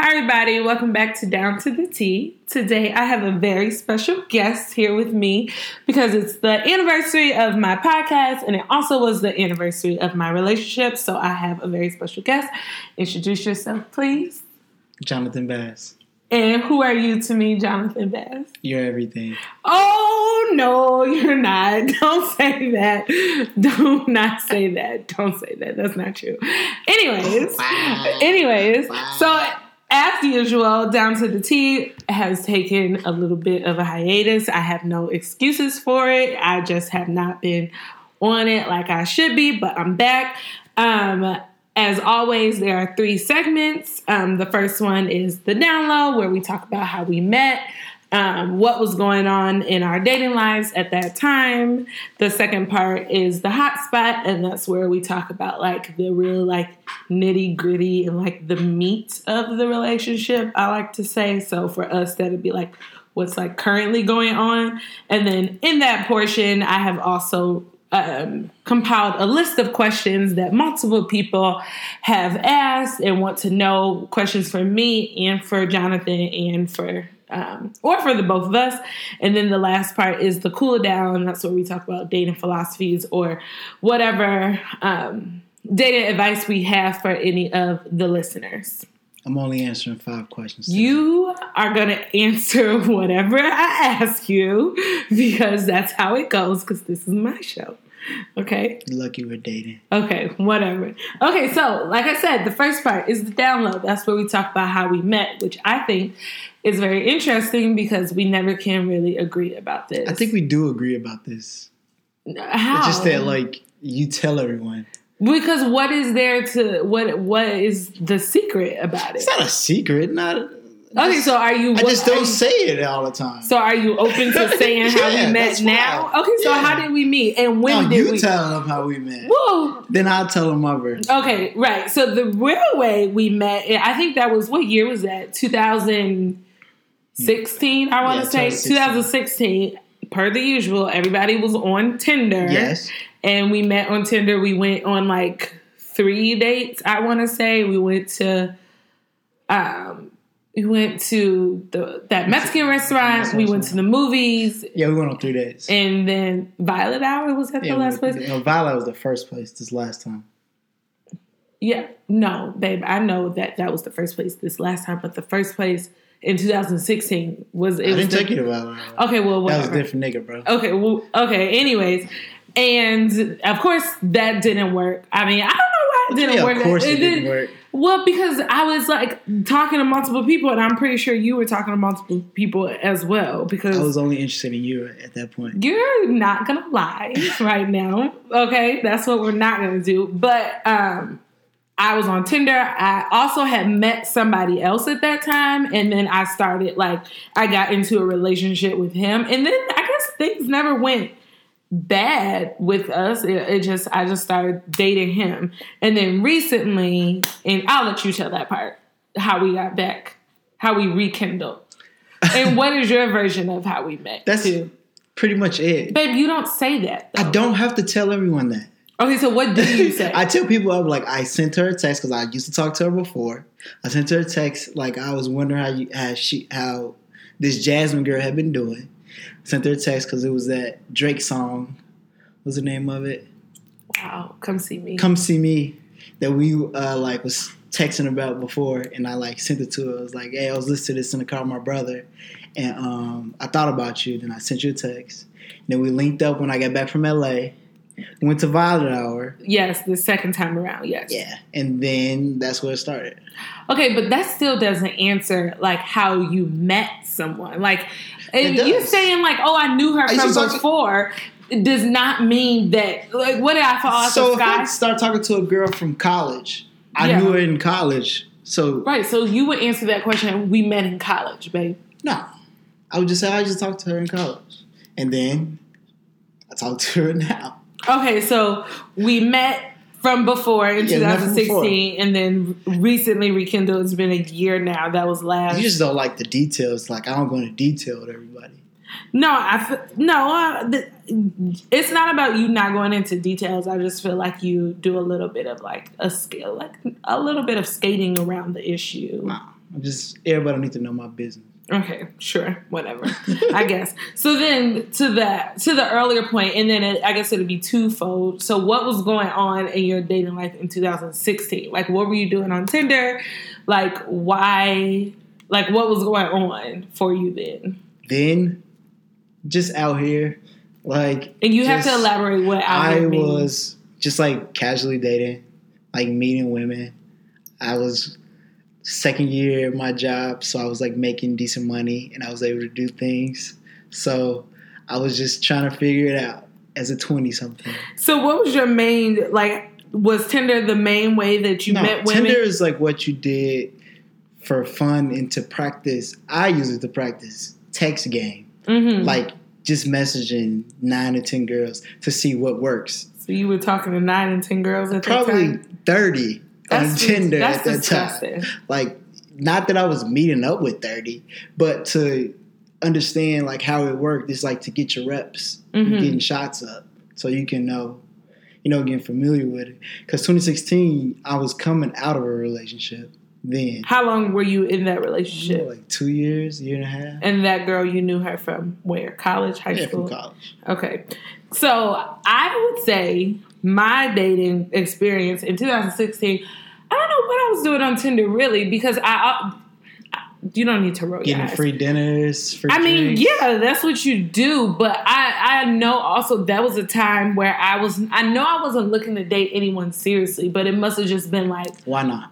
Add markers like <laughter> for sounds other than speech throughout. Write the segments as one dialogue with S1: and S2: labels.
S1: Hi, everybody. Welcome back to Down to the T. Today, I have a very special guest here with me because it's the anniversary of my podcast and it also was the anniversary of my relationship. So, I have a very special guest. Introduce yourself, please.
S2: Jonathan Bass.
S1: And who are you to me, Jonathan Bass?
S2: You're everything.
S1: Oh, no, you're not. <laughs> Don't say that. Do not say that. Don't say that. That's not true. Anyways,
S2: Wow.
S1: anyways,
S2: Wow.
S1: so as usual, Down to the T has taken a little bit of a hiatus. I have no excuses for it. I just have not been on it like I should be, but I'm back. Um, as always, there are three segments. Um, the first one is the download, where we talk about how we met, um, what was going on in our dating lives at that time. The second part is the hotspot, and that's where we talk about like the real like nitty gritty and like the meat of the relationship. I like to say so. For us, that'd be like what's like currently going on, and then in that portion, I have also um, compiled a list of questions that multiple people have asked and want to know questions for me and for Jonathan and for um, or for the both of us. And then the last part is the cool down. That's where we talk about dating philosophies or whatever um, dating advice we have for any of the listeners.
S2: I'm only answering five questions. today.
S1: You are going to answer <laughs> whatever I ask you because that's how it goes because this is my show. Okay.
S2: Lucky we're dating.
S1: Okay, whatever. Okay, so like I said, the first part is the download. That's where we talk about how we met, which I think is very interesting because we never can really agree about this.
S2: I think we do agree about this.
S1: how
S2: It's just that, like, you tell everyone.
S1: because what is there to what what is the secret about it?
S2: It's not a secret. Not.
S1: Okay, so are you?
S2: I just don't
S1: you-
S2: say it all the time.
S1: So are you open to <laughs> saying how we met now? Okay, so
S2: Yeah.
S1: how did we meet and when
S2: no,
S1: did
S2: you
S1: we?
S2: tell them how we met.
S1: Whoa.
S2: Then I'll tell them my version.
S1: Okay, right. So the real way we met, I think that was what year was that? 2016, I want
S2: Yeah,
S1: to say
S2: 2016.
S1: 2016. Per the usual, everybody was on Tinder.
S2: Yes.
S1: And we met on Tinder. We went on like three dates, I want to say. We went to um we went to the that Mexican restaurant. We went to the movies,
S2: Yeah, we went on three days.
S1: and then Violet Hour was at
S2: yeah,
S1: the last
S2: we,
S1: place.
S2: No, Violet was the first place this last time.
S1: Yeah, no, babe. I know that that was the first place this last time, but the first place in 2016 was it
S2: I
S1: was
S2: didn't
S1: the,
S2: take you to Violet.
S1: Okay, well,
S2: That was a different nigga, bro.
S1: Okay, well, okay. Anyways, and of course that didn't work. I mean, I don't know why it didn't
S2: yeah,
S1: work.
S2: of course it,
S1: didn't-
S2: didn't work.
S1: Well, because I was like talking to multiple people, and I'm pretty sure you were talking to multiple people as well. Because
S2: I was only interested in you at that point.
S1: you're not gonna lie <laughs> right now. Okay, that's what we're not gonna do. But um, I was on Tinder. I also had met somebody else at that time, and then I started like I got into a relationship with him, and then I guess things never went bad with us. It, it just I just started dating him, and then recently, and I'll let you tell that part how we got back, how we rekindled. And what is your version of how we met?
S2: That's
S1: too?
S2: pretty much it.
S1: Babe, you don't say that.
S2: I don't have to tell everyone that.
S1: Okay, so what do you say? <laughs>
S2: I tell people I'm like I sent her a text because I used to talk to her before. I sent her a text like I was wondering how you how she how this Jasmine girl had been doing. Sent her a text because it was that Drake song. What's the name of it?
S1: wow, come see me.
S2: Come see me. That we uh, like was texting about before, and I like sent it to her. I was like, "Hey, I was listening to this in the car with my brother, and um, I thought about you. Then I sent you a text. then we linked up when I got back from LA. Went to Violet Hour.
S1: Yes, the second time around. Yes.
S2: Yeah, and then that's where it started.
S1: Okay, but that still doesn't answer like how you met someone. Like,
S2: It
S1: you saying like, "Oh, I knew her
S2: I
S1: from
S2: to talk to-
S1: before," it does not mean that. Like, what did I fall off
S2: so if I start talking to a girl from college, I
S1: Yeah.
S2: knew her in college. So
S1: Right. So you would answer that question. We met in college, babe.
S2: no, I would just say I just talked to her in college, and then I talked to her <laughs> now.
S1: Okay, so we met from before in
S2: Yeah, we met from
S1: 2016, and then recently rekindled. It's been a year now. That was last.
S2: You just don't like the details. Like I don't go into detail with everybody.
S1: No, I f- no. Uh, it's not about you not going into details. I just feel like you do a little bit of like a skill, like a little bit of skating around the issue.
S2: No, I'm just everybody need to know my business.
S1: Okay, sure, whatever. <laughs> I guess. So then to that to the earlier point, and then it, I guess it'd be twofold. So what was going on in your dating life in 2016? Like, what were you doing on Tinder? Like, why? Like, what was going on for you then?
S2: Then, just out here, like,
S1: And you have to elaborate what out
S2: I
S1: means.
S2: was just like casually dating, like meeting women. I was second year of my job, so I was like making decent money and I was able to do things. So I was just trying to figure it out as a 20 something.
S1: So what was your main like? Was Tinder the main way that you
S2: No,
S1: met women?
S2: Tinder is like what you did for fun and to practice. I use it to practice text game,
S1: Mhm.
S2: like just messaging nine or 10 girls to see what works.
S1: so you were talking to nine and ten girls at that
S2: Probably
S1: time.
S2: 30 on Tinder
S1: that's
S2: at that
S1: disgusting.
S2: time. Like, not that I was meeting up with 30, but to understand like how it worked is like to get your reps,
S1: Mhm.
S2: getting shots up so you can know, you know, getting familiar with it. Because 2016, I was coming out of a relationship then.
S1: How long were you in that
S2: Yeah,
S1: relationship?
S2: like two years, year and a half.
S1: And that girl, you knew her from where? College, high
S2: Yeah,
S1: school?
S2: from college.
S1: Okay. So I would say my dating experience in 2016, I don't know what I was doing on Tinder really because I, I you don't need to roll your
S2: Getting
S1: eyes.
S2: free dinners, free
S1: I mean,
S2: drinks.
S1: yeah, that's what you do, but I I know also that was a time where I was I know I wasn't looking to date anyone seriously, but it must have just been like
S2: Why not?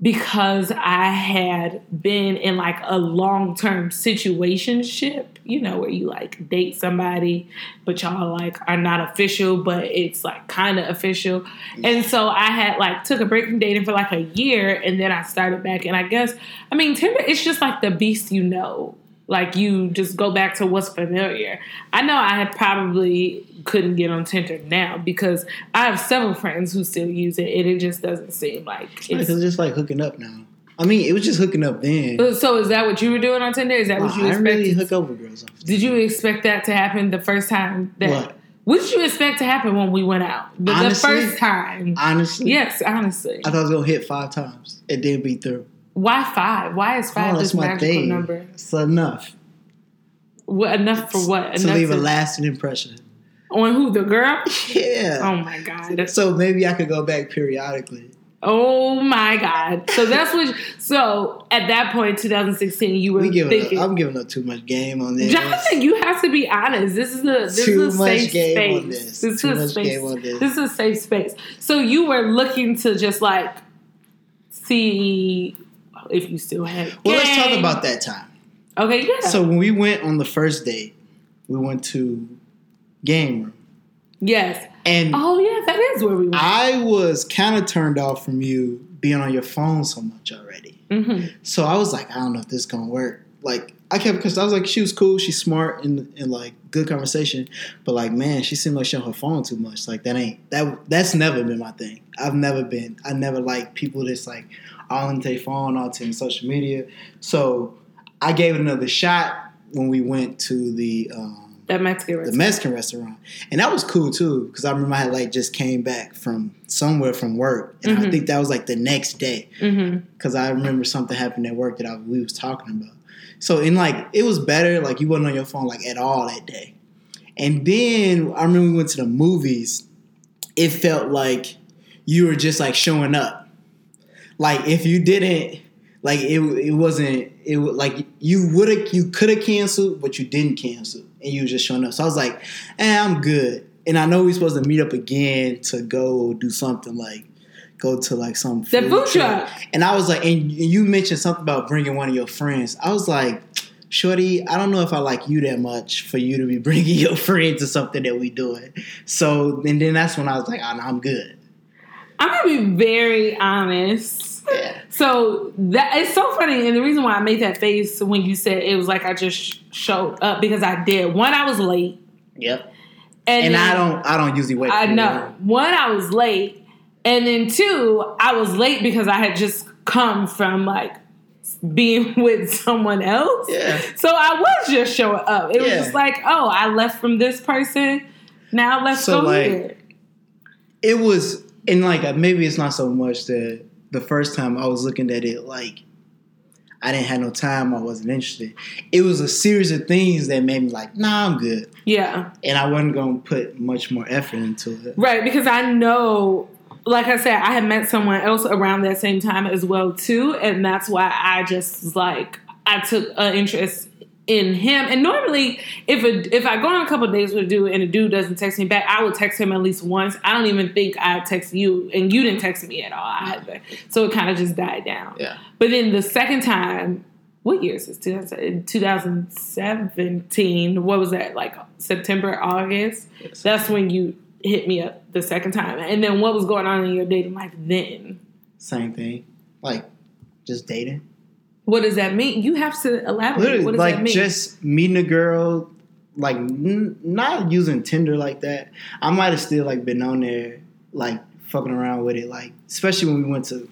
S1: Because I had been in like a long term situationship, you know, where you like date somebody, but y'all like are not official, but it's like kind of official. And so I had like took a break from dating for like a year and then I started back. And I guess, I mean, Tinder, it's just like the beast you know. Like you just go back to what's familiar. I know I had probably couldn't get on Tinder now because I have several friends who still use it and it just doesn't seem like
S2: It's just like hooking up now. I mean, it was just hooking up then.
S1: Uh, so is that what you were doing on Tinder? Is that what you
S2: I
S1: expected?
S2: really hook up with girls.
S1: Did you expect that to happen the first time? That
S2: What?
S1: what did you expect to happen when we went out? The, the first time.
S2: Honestly,
S1: yes, honestly.
S2: I thought I was gonna hit five times. It didn't be through.
S1: Why five? Why is five
S2: oh,
S1: this magical
S2: thing.
S1: number?
S2: It's enough
S1: What enough for what?
S2: to
S1: enough
S2: leave a lasting impression.
S1: on who the girl? <laughs>
S2: Yeah.
S1: Oh my god.
S2: so maybe I could go back periodically.
S1: Oh my god. So that's what. So at that point, 2016, you were
S2: We up,
S1: thinking.
S2: I'm giving up too much game on this.
S1: Jonathan, you have to be honest. This is a this
S2: Too
S1: is a
S2: much
S1: safe
S2: game
S1: space.
S2: on this.
S1: This
S2: Too
S1: is a
S2: much
S1: space.
S2: game on this.
S1: This is a safe space. So you were looking to just like see if you still have.
S2: well, let's talk about that time.
S1: Okay, yeah.
S2: So when we went on the first date, we went to game room,
S1: yes.
S2: and
S1: Oh yeah, that is where we went.
S2: I was kind of turned off from you being on your phone so much already.
S1: hmm
S2: So I was like, I don't know if this is gonna work. Like I kept because I was like, she was cool, she's smart and and like good conversation. But like, man, she seemed like she on her phone too much. Like that ain't that that's never been my thing. I've never been. I never like people that's like all into their phone, all into social media. So I gave it another shot when we went to the um,
S1: That Mexican
S2: the
S1: restaurant.
S2: Mexican restaurant, and that was cool too because I remember I had like just came back from somewhere from work, and I
S1: Mhm.
S2: think that was like the next day because I remember something happened at work that I, we was talking about. So in like it was better like you wasn't on your phone like at all that day. And then I remember we went to the movies. It felt like you were just like showing up. Like if you didn't like it it wasn't it like you would have you could have canceled but you didn't cancel and you were just showing up. So I was like, "Eh, I'm good." And I know we're supposed to meet up again to go do something like go to like some
S1: The food truck.
S2: and I was like, and you mentioned something about bringing one of your friends. I was like, Shorty, I don't know if I like you that much for you to be <laughs> bringing your friend to something that we doing. So, and then that's when I was like, oh, no, I'm good.
S1: I'm gonna be very honest.
S2: Yeah.
S1: So that it's so funny, and the reason why I made that face when you said it was like I just showed up because I did. One, I was late,
S2: Yep.
S1: and,
S2: And
S1: then-
S2: I don't, I don't usually wait.
S1: I know. One, I was late, and then two, I was late because I had just come from like being <laughs> with someone else.
S2: Yeah.
S1: So I was just showing up. It was just like, oh, I left from this person. Now let's
S2: So,
S1: go
S2: like,
S1: here.
S2: It was, and like, uh, maybe it's not so much that the first time I was looking at it like, I didn't have no time. I wasn't interested. It was a series of things that made me like, nah, I'm good.
S1: Yeah.
S2: And I wasn't gonna put much more effort into it.
S1: Right, because I know, like I said, I had met someone else around that same time as well too, and that's why I just was like I took an interest in him. And normally, if a, if I go on a couple days with a dude and a dude doesn't text me back, I would text him at least once. I don't even think I text you, and you didn't text me at all either. So it kind of just died down.
S2: Yeah.
S1: But then the second time, what year is this? 2017. What was that? Like September, August?
S2: Yes.
S1: That's when you hit me up the second time. And then what was going on in your dating life then?
S2: Same thing. Like just dating.
S1: What does that mean? You have to elaborate.
S2: Literally,
S1: what does
S2: like
S1: that mean?
S2: just meeting a girl, like n- not using Tinder like that. I might have still like been on there, like fucking around with it, like especially when we went to,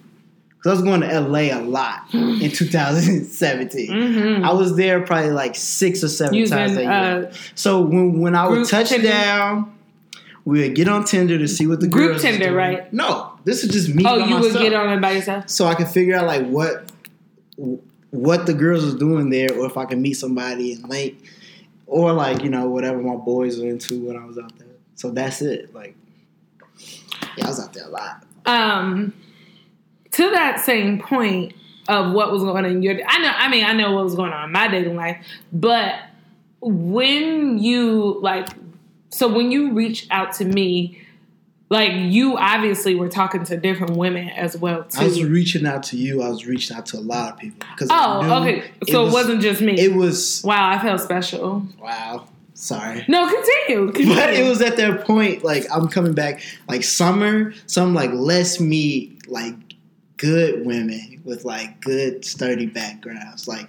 S2: because I was going to LA a lot <sighs> in 2017.
S1: Mhm.
S2: I was there probably like six or seven times a year.
S1: uh,
S2: so when when I would touch
S1: Tinder?
S2: down, we would get on Tinder to see what the
S1: Group Tinder, right?
S2: No, this is just me.
S1: oh, you would get on it by yourself.
S2: so I can figure out like what what the girls was doing there, or if I can meet somebody and link, or like you know whatever my boys were into when I was out there. So that's it. Like, yeah, I was out there a lot.
S1: Um, to that same point of what was going on in your, I know, I mean, I know what was going on in my dating life, but when you like, so when you reach out to me, like you obviously were talking to different women as well too.
S2: I was reaching out to you. I was reaching out to a lot of people.
S1: Oh, okay. So it,
S2: was,
S1: wasn't just me.
S2: It was
S1: wow, I felt special.
S2: wow. Sorry.
S1: No, continue. <laughs> continue.
S2: But it was at that point, like I'm coming back, like summer. So I'm like, let's meet like good women with like good sturdy backgrounds. Like,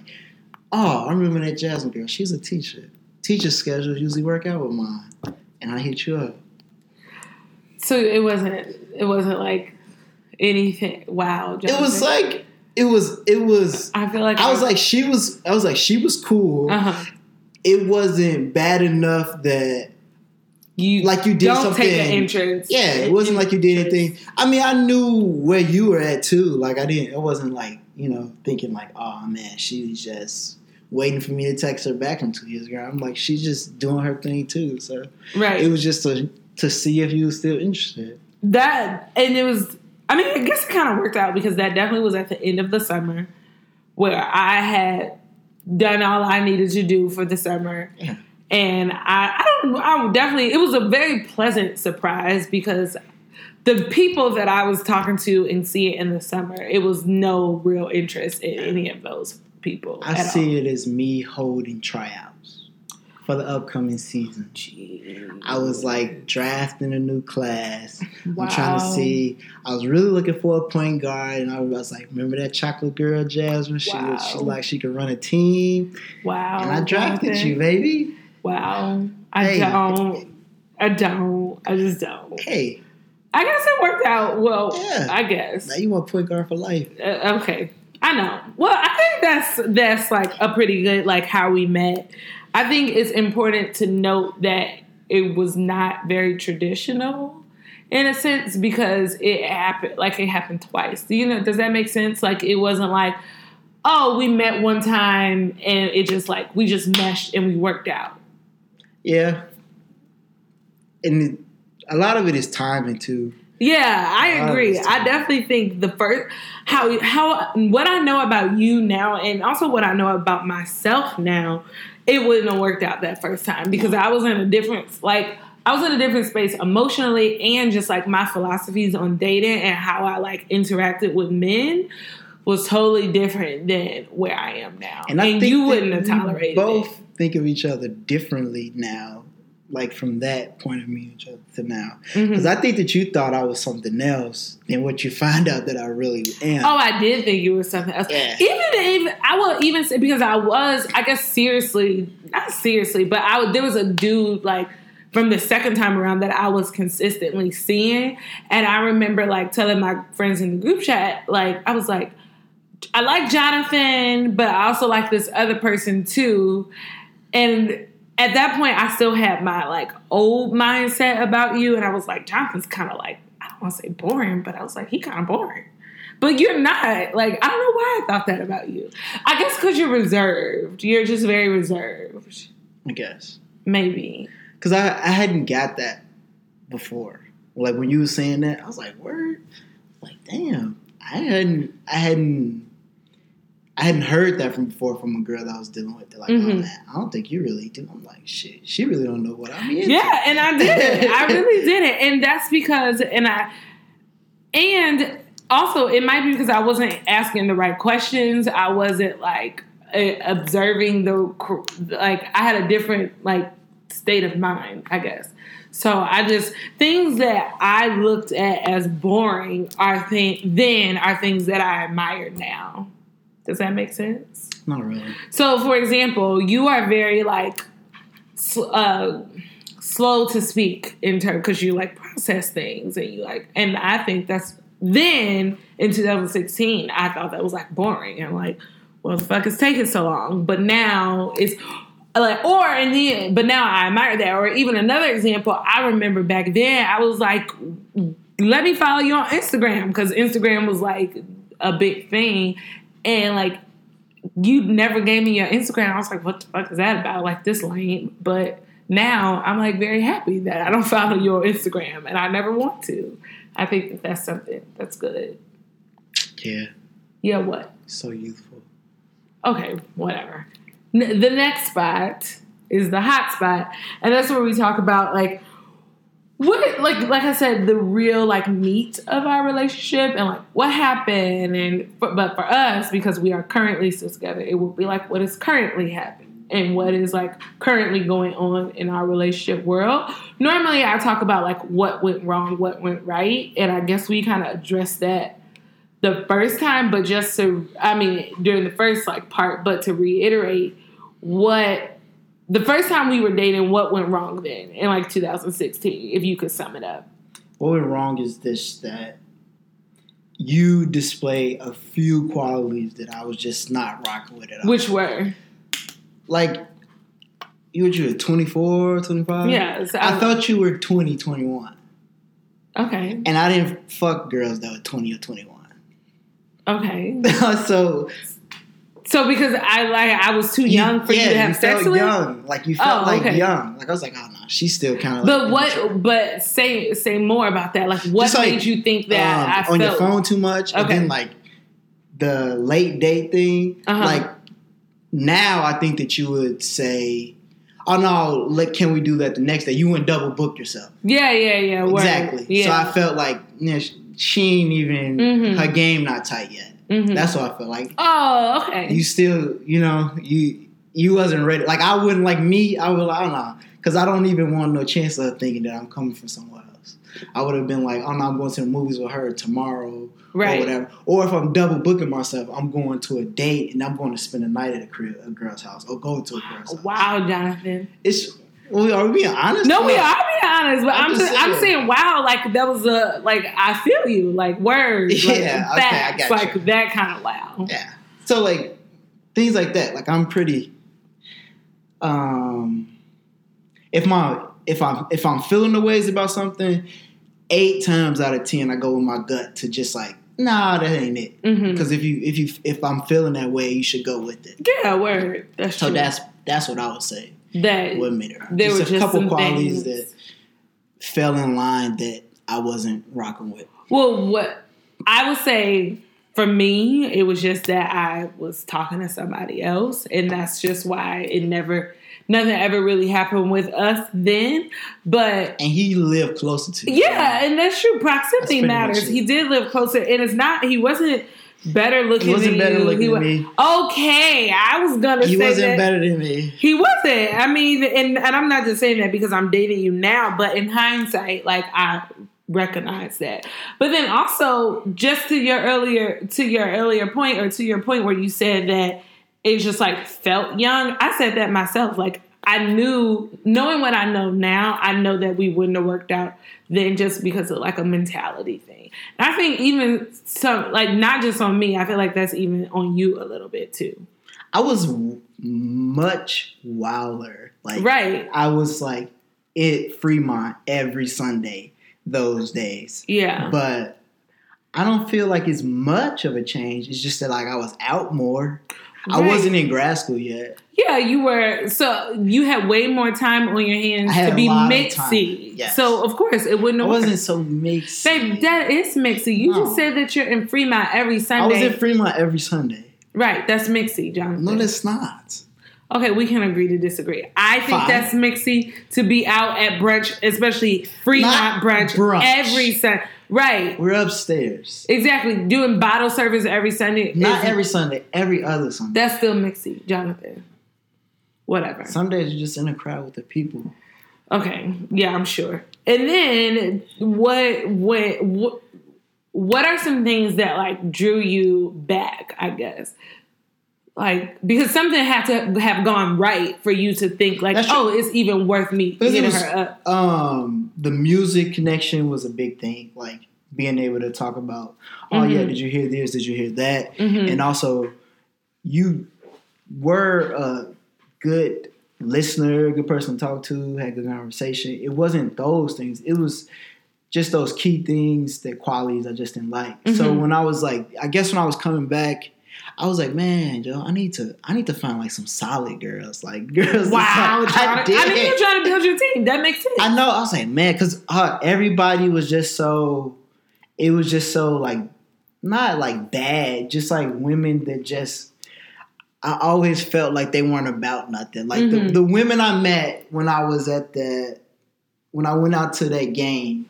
S2: oh, I remember that Jasmine girl. She's a teacher. Teacher schedules usually work out with mine, and I hit you up.
S1: So it wasn't. It wasn't like anything. Wow.
S2: It was like it was. It was.
S1: I feel like
S2: I was like she was. I was like she was cool.
S1: uh-huh.
S2: It wasn't bad enough that
S1: you
S2: like you did
S1: don't
S2: something.
S1: take an entrance.
S2: Yeah, it wasn't like you did anything. I mean, I knew where you were at too. Like I didn't. It wasn't like you know thinking like, oh man, she's just waiting for me to text her back in two years ago. I'm like, she's just doing her thing too. So
S1: right.
S2: it was just to to see if you were still interested.
S1: that and it was. I mean, I guess it kind of worked out because that definitely was at the end of the summer where I had done all I needed to do for the summer.
S2: Yeah.
S1: And I, I don't, I would definitely, it was a very pleasant surprise because the people that I was talking to and seeing in the summer, it was no real interest in any of those people.
S2: I see
S1: all.
S2: it as me holding tryouts for the upcoming season.
S1: Jeez.
S2: I was like drafting a new class.
S1: Wow.
S2: I'm trying to see. I was really looking for a point guard, and I was like, "Remember that chocolate girl, Jasmine? She was, she like she could run a team,
S1: Wow.
S2: and I drafted
S1: Jonathan.
S2: you, baby.
S1: Wow. I
S2: Hey.
S1: don't. I don't. I just don't.
S2: Hey,
S1: I guess it worked out well.
S2: Yeah.
S1: I guess.
S2: now you want point guard for life?
S1: Uh, okay. I know. Well, I think that's that's like a pretty good like how we met. I think it's important to note that it was not very traditional in a sense because it happened like it happened twice. Do you know does that make sense? Like it wasn't like oh, we met one time and it just like we just meshed and we worked out.
S2: Yeah, and a lot of it is timing too.
S1: Yeah, I agree. I definitely think the first how how what I know about you now and also what I know about myself now, it wouldn't have worked out that first time because I was in a different like I was in a different space emotionally and just like my philosophies on dating and how I like interacted with men was totally different than where I am now.
S2: And I think
S1: you wouldn't have tolerated
S2: both
S1: it.
S2: think of each other differently now, like from that point of view to now.
S1: Mm-hmm.
S2: Because I think that you thought I was something else than what you find out that I really am.
S1: Oh, I did think you were something else.
S2: Yeah.
S1: Even even I will even say because I was, I guess seriously, not seriously, but I there was a dude like from the second time around that I was consistently seeing, and I remember like telling my friends in the group chat, like I was like, I like Jonathan, but I also like this other person too, and. At that point, I still had my like old mindset about you, and I was like, Jonathan's kind of like I don't want to say boring, but I was like, he kind of boring. But you're not. Like, I don't know why I thought that about you. I guess because you're reserved. You're just very reserved.
S2: I guess.
S1: Maybe.
S2: Because I, I hadn't got that before. Like when you were saying that, I was like, word? Like, damn. I hadn't I hadn't I hadn't heard that from before from a girl that I was dealing with. They're like,
S1: Mhm.
S2: oh man, I don't think you really do. I'm like, shit, she really don't know what I'm into.
S1: Yeah, and I did it. I <laughs> really did it. And that's because, and I, and also it might be because I wasn't asking the right questions. I wasn't like observing the, like, I had a different, like, state of mind, I guess. So I just, things that I looked at as boring are things, then are things that I admire now. Does that make sense?
S2: Not really.
S1: So, for example, you are very like uh, slow to speak in terms because you like process things and you like, and I think that's then in 2016, I thought that was like boring and like, well, the fuck is taking so long? But now it's like, or in the end, but now I admire that. Or even another example, I remember back then, I was like, let me follow you on Instagram because Instagram was like a big thing. And like, you never gave me your Instagram. I was like, what the fuck is that about? Like this lame. But now I'm like very happy that I don't <laughs> follow your Instagram and I never want to. I think that that's something that's good.
S2: Yeah.
S1: Yeah, what?
S2: So youthful.
S1: Okay, whatever. N- the next spot is the hot spot, and that's where we talk about like what, like, like I said, the real like meat of our relationship and like what happened, and but, for us because we are currently still together, it will be like what is currently happening and what is like currently going on in our relationship world. Normally, I talk about like what went wrong, what went right, and I guess we kind of address that the first time, but just to, I mean, during the first like part, but to reiterate what the first time we were dating, what went wrong then in like 2016, if you could sum it up.
S2: What went wrong is this that you display a few qualities that I was just not rocking with at all.
S1: Which were,
S2: like you were you 24, 25?
S1: yeah, so
S2: I thought you were 20, 21.
S1: okay,
S2: And I didn't fuck girls that were 20 or 21.
S1: okay. <laughs>
S2: so
S1: So because I like I was too young for you to have sex
S2: felt
S1: with.
S2: young. Like you felt
S1: Oh,
S2: like
S1: okay.
S2: young. Like I was like, oh no, she's still kind of.
S1: But what? But say say more about that. Like, what
S2: like,
S1: made you think that I
S2: um, on
S1: felt?
S2: your phone too much, and
S1: Okay.
S2: then like the late date thing.
S1: Uh-huh.
S2: Like now, I think that you would say, "Oh no, like, can we do that the next day?" You wouldn't double book yourself.
S1: Yeah, yeah, yeah.
S2: Exactly.
S1: Yeah.
S2: So I felt like yeah, she ain't even
S1: Mhm.
S2: her game not tight yet.
S1: Mhm.
S2: That's what I felt like.
S1: Oh, okay.
S2: You still, you know, you you wasn't ready. Like I wouldn't like me. I would like, I don't know, because I don't even want no chance of thinking that I'm coming from somewhere else. I would have been like, oh no, I'm going to the movies with her tomorrow
S1: Right.
S2: or whatever. Or if I'm double booking myself, I'm going to a date and I'm going to spend a night at a, crib, a girl's house or go to a girl's house.
S1: Wow, Jonathan.
S2: It's well, are we being honest?
S1: No, we are being honest, but
S2: I'm
S1: I'm
S2: just
S1: just, I'm
S2: saying.
S1: saying, wow, like that was a like I feel you, like words, <laughs> like,
S2: Yeah, okay, I got
S1: like
S2: you.
S1: that kind of wow.
S2: Yeah. So like things like that. Like I'm pretty. Um, if my if I'm if I'm feeling the ways about something, eight times out of ten I go with my gut to just like nah that ain't it.
S1: hmm
S2: Because if you if you if I'm feeling that way, you should go with it.
S1: Yeah, word. That's
S2: So
S1: true.
S2: that's that's what I would say.
S1: That.
S2: What made right.
S1: there were
S2: just a
S1: just
S2: couple qualities
S1: things.
S2: that fell in line that I wasn't rocking with.
S1: Well, what I would say for me, it was just that I was talking to somebody else, and that's just why it never, nothing ever really happened with us then. But
S2: And he lived closer to you.
S1: yeah, and that's true. Proximity
S2: much
S1: matters. He did live closer, and it's not. He wasn't better looking.
S2: He wasn't
S1: than
S2: better
S1: you.
S2: looking
S1: he
S2: than
S1: wa-
S2: me.
S1: Okay, I was gonna
S2: He
S1: say
S2: wasn't
S1: that.
S2: better than me.
S1: He wasn't. I mean, and and I'm not just saying that because I'm dating you now, but in hindsight, like I recognize that. But then also, just to your earlier to your earlier point, or to your point where you said that it just like felt young. I said that myself. Like I knew, knowing what I know now, I know that we wouldn't have worked out then just because of like a mentality thing. And I think even some like not just on me. I feel like that's even on you a little bit too.
S2: I was w- much wilder. Like
S1: Right.
S2: I was like at Fremont every Sunday those days.
S1: Yeah.
S2: But I don't feel like it's much of a change. It's just that like I was out more. I wasn't in grad school yet.
S1: Yeah, you were. So you had way more time on your hands to be mixy.
S2: yes.
S1: So of course it wouldn't
S2: I wasn't so mixy.
S1: Babe, that is mixy. You
S2: No.
S1: just said that you're in Fremont every Sunday.
S2: I was in Fremont every Sunday.
S1: right, that's mixy, Jonathan.
S2: No, that's not.
S1: okay, we can agree to disagree. I think
S2: Fine.
S1: that's mixy to be out at brunch, especially Fremont brunch,
S2: brunch.
S1: every Sunday. Right.
S2: We're upstairs.
S1: Exactly. Doing bottle service every Sunday.
S2: Not every Sunday, every other Sunday.
S1: That's still mixy, Jonathan. Whatever.
S2: Some days you're just in a crowd with the people.
S1: Okay, yeah, I'm sure. And then what what what what are some things that like drew you back, I guess? Like because something had to have gone right for you to think like, oh, it's even worth me hitting
S2: was-
S1: her up.
S2: Um, the music connection was a big thing. Like being able to talk about, oh yeah,
S1: Mhm.
S2: did you hear this? Did you hear that?
S1: Mhm.
S2: And also, you were a good listener, good person to talk to, had good conversation. It wasn't those things. It was just those key things, that qualities I just didn't like. So
S1: Mhm.
S2: when I was like, I guess when I was coming back. I was like, man, Joe, I need to, I need to find like some solid girls, like <laughs> girls.
S1: Wow,
S2: like,
S1: I,
S2: did.
S1: mean, you're trying to build your team. That makes sense.
S2: I know. I was like, man, because uh, everybody was just so. It was just so like, not like bad, just like women that just. I always felt like they weren't about nothing. Like
S1: Mhm.
S2: the, the women I met when I was at the, when I went out to that game,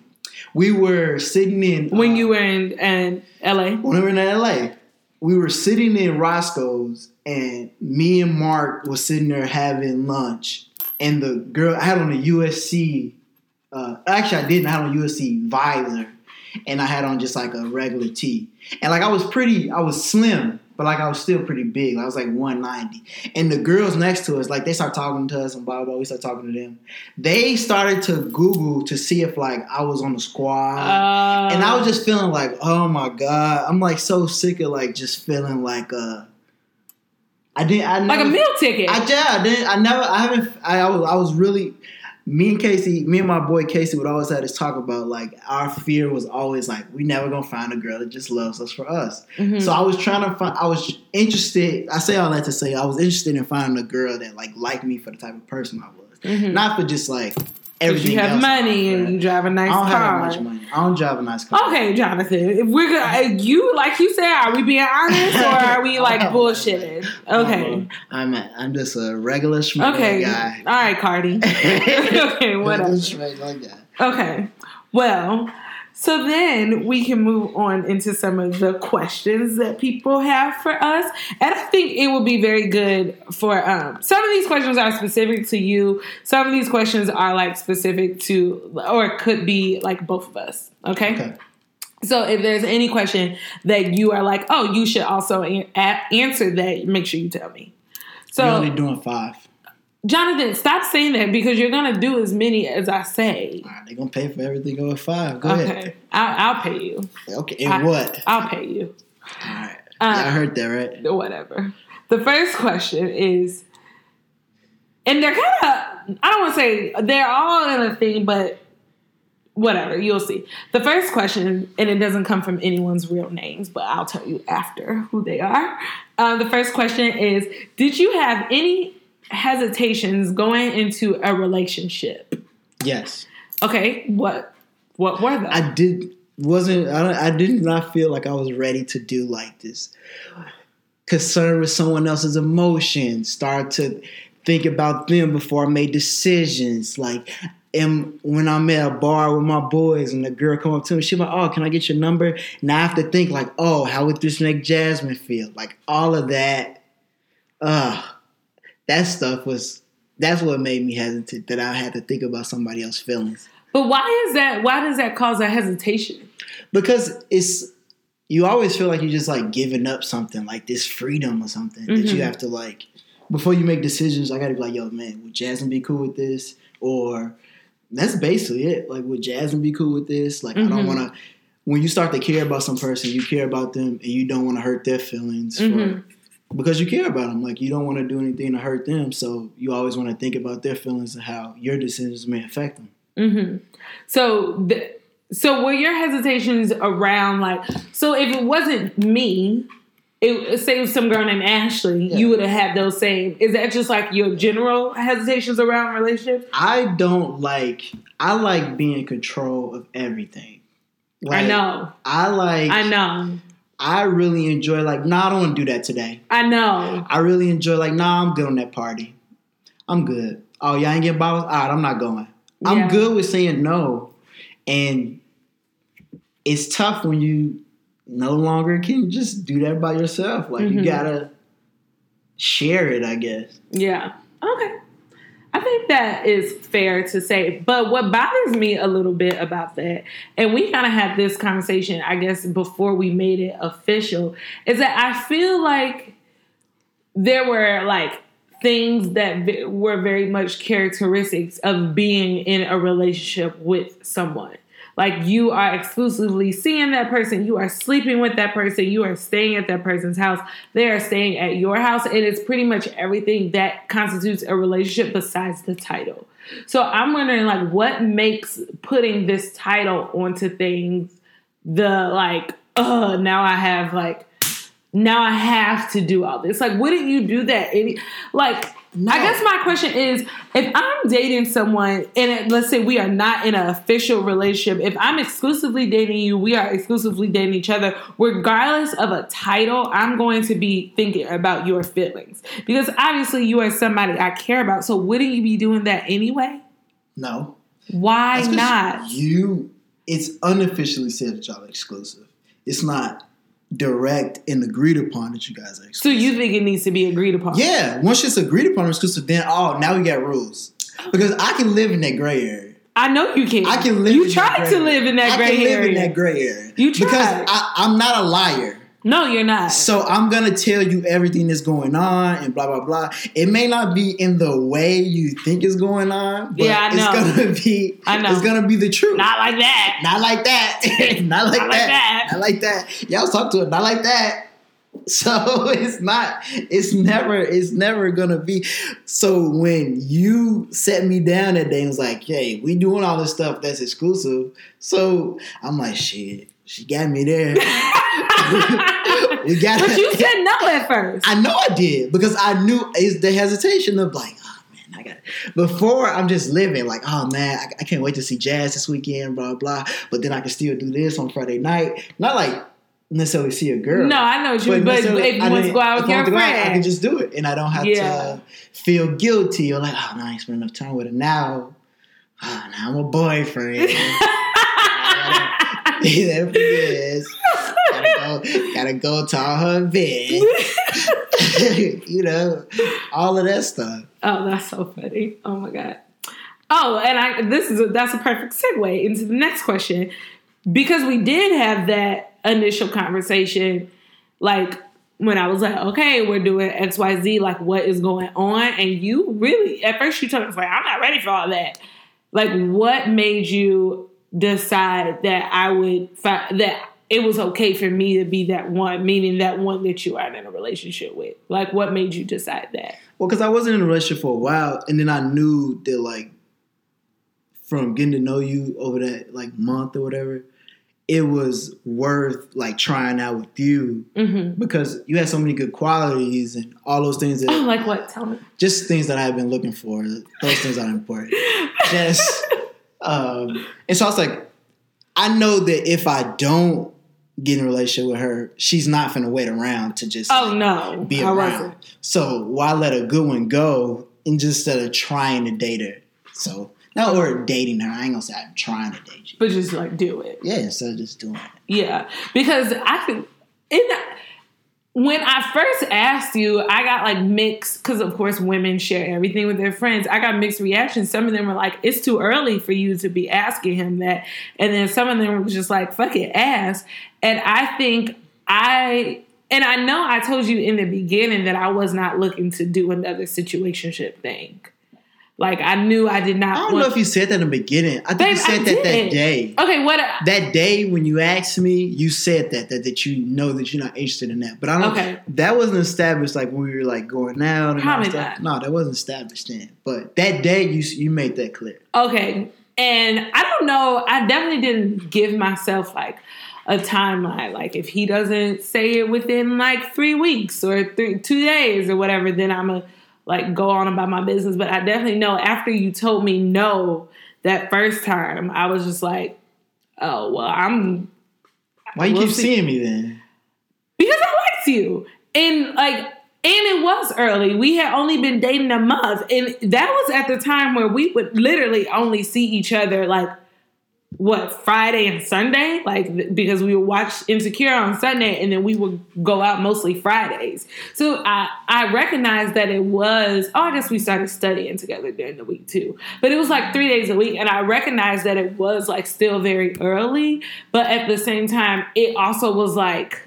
S2: we were sitting in
S1: when
S2: uh,
S1: you were in, in LA.
S2: when we were in LA, we were sitting in Roscoe's, and me and Mark was sitting there having lunch, and the girl I had on a USC. Uh, actually, I didn't. I had on a USC visor, and I had on just like a regular tee, and like I was pretty. I was slim, but like I was still pretty big. I was like 190, and the girls next to us, like they start talking to us and blah blah. blah. We start talking to them. They started to Google to see if like I was on the squad.
S1: Uh,
S2: And I was just feeling like, oh my god, I'm like so sick of like just feeling like uh, I didn't, I
S1: like a
S2: never,
S1: meal ticket.
S2: I yeah, I didn't, I never, I haven't, I, I was, I was really, me and Casey, me and my boy Casey would always have this talk about like our fear was always like we never gonna find a girl that just loves us for us.
S1: Mhm.
S2: So I was trying to find, I was interested. I say all that to say I was interested in finding a girl that like liked me for the type of person I was,
S1: Mhm.
S2: not for just like everything.
S1: you have
S2: else
S1: money and you drive a nice car.
S2: I don't
S1: car.
S2: have much money. I don't drive a nice car.
S1: Okay, Jonathan. If we're gonna, uh-huh. you like you said, are we being honest or <laughs> are we like bullshitting? Okay, um,
S2: I'm a, I'm just a regular schmuck
S1: okay.
S2: guy.
S1: All right, Cardi. <laughs> <laughs> okay, whatever.
S2: Regular guy.
S1: Okay. Well, so then we can move on into some of the questions that people have for us. And I think it will be very good for um some of these questions are specific to you. Some of these questions are like specific to or could be like both of us. Okay.
S2: Okay.
S1: So if there's any question that you are like, oh, you should also a- answer that, make sure you tell me. So
S2: You're only doing five.
S1: Jonathan, stop saying that because you're gonna do as many as I say.
S2: Right, they're gonna pay for everything over five. Go
S1: Okay,
S2: ahead.
S1: I'll, I'll pay you.
S2: Okay, and
S1: I-
S2: what?
S1: I'll pay you.
S2: All right.
S1: Uh,
S2: yeah, I heard that, right?
S1: Whatever. The first question is, and they're kind of, I don't want to say they're all in a thing, but whatever, you'll see. The first question, and it doesn't come from anyone's real names, but I'll tell you after who they are. Uh, the first question is Did you have any hesitations going into a relationship?
S2: Yes.
S1: Okay, what what were they?
S2: I did wasn't I I did not feel like I was ready to do like this. Concerned with someone else's emotions, start to think about them before I made decisions. Like and when I'm at a bar with my boys and the girl come up to me, she's like, "Oh, can I get your number?" Now I have to think like, "Oh, how would this make Jasmine feel?" Like all of that. Uh that stuff was that's what made me hesitant that I had to think about somebody else's feelings
S1: but why is that? Why does that cause a hesitation?
S2: because it's you always feel like you're just like giving up something like this freedom or something that
S1: Mhm.
S2: you have to like before you make decisions. I gotta be like, yo, man, would Jasmine be cool with this? Or that's basically it. Like, would Jasmine be cool with this? Like, I
S1: Mhm.
S2: don't want to. When you start to care about some person, you care about them, and you don't want to hurt their feelings
S1: Mhm.
S2: for, because you care about them. Like, you don't want to do anything to hurt them, so you always want to think about their feelings and how your decisions may affect them.
S1: hmm So, th- So were your hesitations around like so if it wasn't me, it say it was some girl named Ashley,
S2: Yeah.
S1: you would have had those same. Is that just like your general hesitations around relationships?
S2: I don't like. I like being in control of everything.
S1: I know.
S2: I like.
S1: I know.
S2: I really enjoy. Like, nah, I don't want to do that today.
S1: I know.
S2: I really enjoy. Like, nah, I'm good on that party. I'm good. Oh, y'all ain't getting bottles. All right, I'm not going. I'm good with saying no, and it's tough when you no longer can just do that by yourself. Like, you
S1: Mhm.
S2: gotta share it. I guess.
S1: Yeah. Okay. I think that is fair to say. But what bothers me a little bit about that, and we kind of had this conversation, I guess, before we made it official, is that I feel like there were like things that v- were very much characteristics of being in a relationship with someone. Like you are exclusively seeing that person, you are sleeping with that person, you are staying at that person's house, they are staying at your house, and it's pretty much everything that constitutes a relationship besides the title. So I'm wondering, like, what makes putting this title onto things the like, uh, now I have like now I have to do all this. Like, wouldn't you do that? Any like, I guess my question is, if I'm dating someone and let's say we are not in an official relationship, if I'm exclusively dating you, we are exclusively dating each other, regardless of a title, I'm going to be thinking about your feelings because obviously you are somebody I care about. So wouldn't you be doing that anyway?
S2: No.
S1: Why not?
S2: You, it's unofficially said that y'all are exclusive. It's not direct and agreed upon that you guys are
S1: So you think it needs to be agreed upon?
S2: yeah, once it's agreed upon it's exclusive, then oh, now we got rules because I can live in that gray area.
S1: I know you can.
S2: I can live.
S1: You
S2: in
S1: tried
S2: that
S1: to live in that
S2: I
S1: gray
S2: can live
S1: area.
S2: in that gray area.
S1: You
S2: because
S1: tried.
S2: I, I'm not a liar.
S1: No, you're not.
S2: So I'm gonna tell you everything that's going on and blah blah blah. It may not be in the way you think is going on, but
S1: Yeah, I know.
S2: it's gonna be
S1: I know.
S2: it's gonna be the truth.
S1: Not like that.
S2: Not like that. <laughs> not like
S1: Not like
S2: that.
S1: that.
S2: Not like that. Y'all talking to it. Not like that. <laughs> So it's not. It's never. It's never gonna be. So when you set me down that day and was like, "Hey, we doing all this stuff that's exclusive," so I'm like, "Shit, she got me there." <laughs> we got.
S1: But you said no at first.
S2: I know I did because I knew it's the hesitation of like, oh man, I got. Before I'm just living like, oh man, I, I can't wait to see Jazz this weekend, blah blah. But then I can still do this on Friday night. Not like necessarily see a girl.
S1: No, I know what you mean. But
S2: necessarily-
S1: if you
S2: I
S1: want to go out with your
S2: friend, out, I can just do it, and I don't have
S1: Yeah.
S2: to feel guilty or like, ah, oh no, I ain't spent enough time with her. Now, oh, now I'm a boyfriend. <laughs> <laughs> It is. Gotta go, gotta go to her events. <laughs> you know, all of that stuff.
S1: oh, that's so funny. Oh my god. Oh, and I this is a, that's a perfect segue into the next question because we did have that initial conversation, like when I was like, okay, we're doing X Y Z, like what is going on, and you really at first you told us like I'm not ready for all that. Like, what made you decide that I would fi- that it was okay for me to be that one, meaning that one that you are in a relationship with? Like, what made you decide that?
S2: Well, because I wasn't in a relationship for a while, and then I knew that like from getting to know you over that like month or whatever, it was worth like trying out with you
S1: hmm
S2: because you had so many good qualities and all those things that
S1: Oh, <laughs> like what? Tell me.
S2: just things that I've been looking for. Those things are important. <laughs> Just um, and so I was like, I know that if I don't get in a relationship with her, she's not gonna wait around to just
S1: Oh no,
S2: be around. So why let a good one go and just instead of trying to date her? So not or dating her. I ain't gonna say I'm trying to date you.
S1: But just like do it.
S2: Yeah, instead of just doing it.
S1: Yeah, because I can. In when I first asked you, I got like mixed because of course women share everything with their friends. I got mixed reactions. Some of them were like, "It's too early for you to be asking him that," and then some of them were just like, "Fuck it, ask." And I think I. And I know I told you in the beginning that I was not looking to do another situationship thing. Like I knew I did not.
S2: I don't know if you said that in the beginning. I think
S1: Babe,
S2: you said
S1: I
S2: that that day.
S1: Okay, what?
S2: That day when you asked me, you said that that that you know that you're not interested in that. But I don't.
S1: Okay.
S2: That wasn't established like when we were like going out and
S1: Probably not.
S2: No, that wasn't established then. But that day you you made that clear.
S1: Okay. and I don't know. I definitely didn't give myself like a timeline. Like if he doesn't say it within like three weeks or three two days or whatever, then I'm a like go on about my business. But I definitely know after you told me no that first time, I was just like, oh well, I'm.
S2: Why you
S1: we'll
S2: keep
S1: see.
S2: seeing me then?
S1: Because I liked you. And like and it was early. We had only been dating a month. And that was at the time where we would literally only see each other like what Friday and Sunday, like because we would watch Insecure on Sunday, and then we would go out mostly Fridays. So I I recognized that it was. Oh, I guess we started studying together during the week too, but it was like three days a week, and I recognized that it was like still very early, but at the same time, it also was like.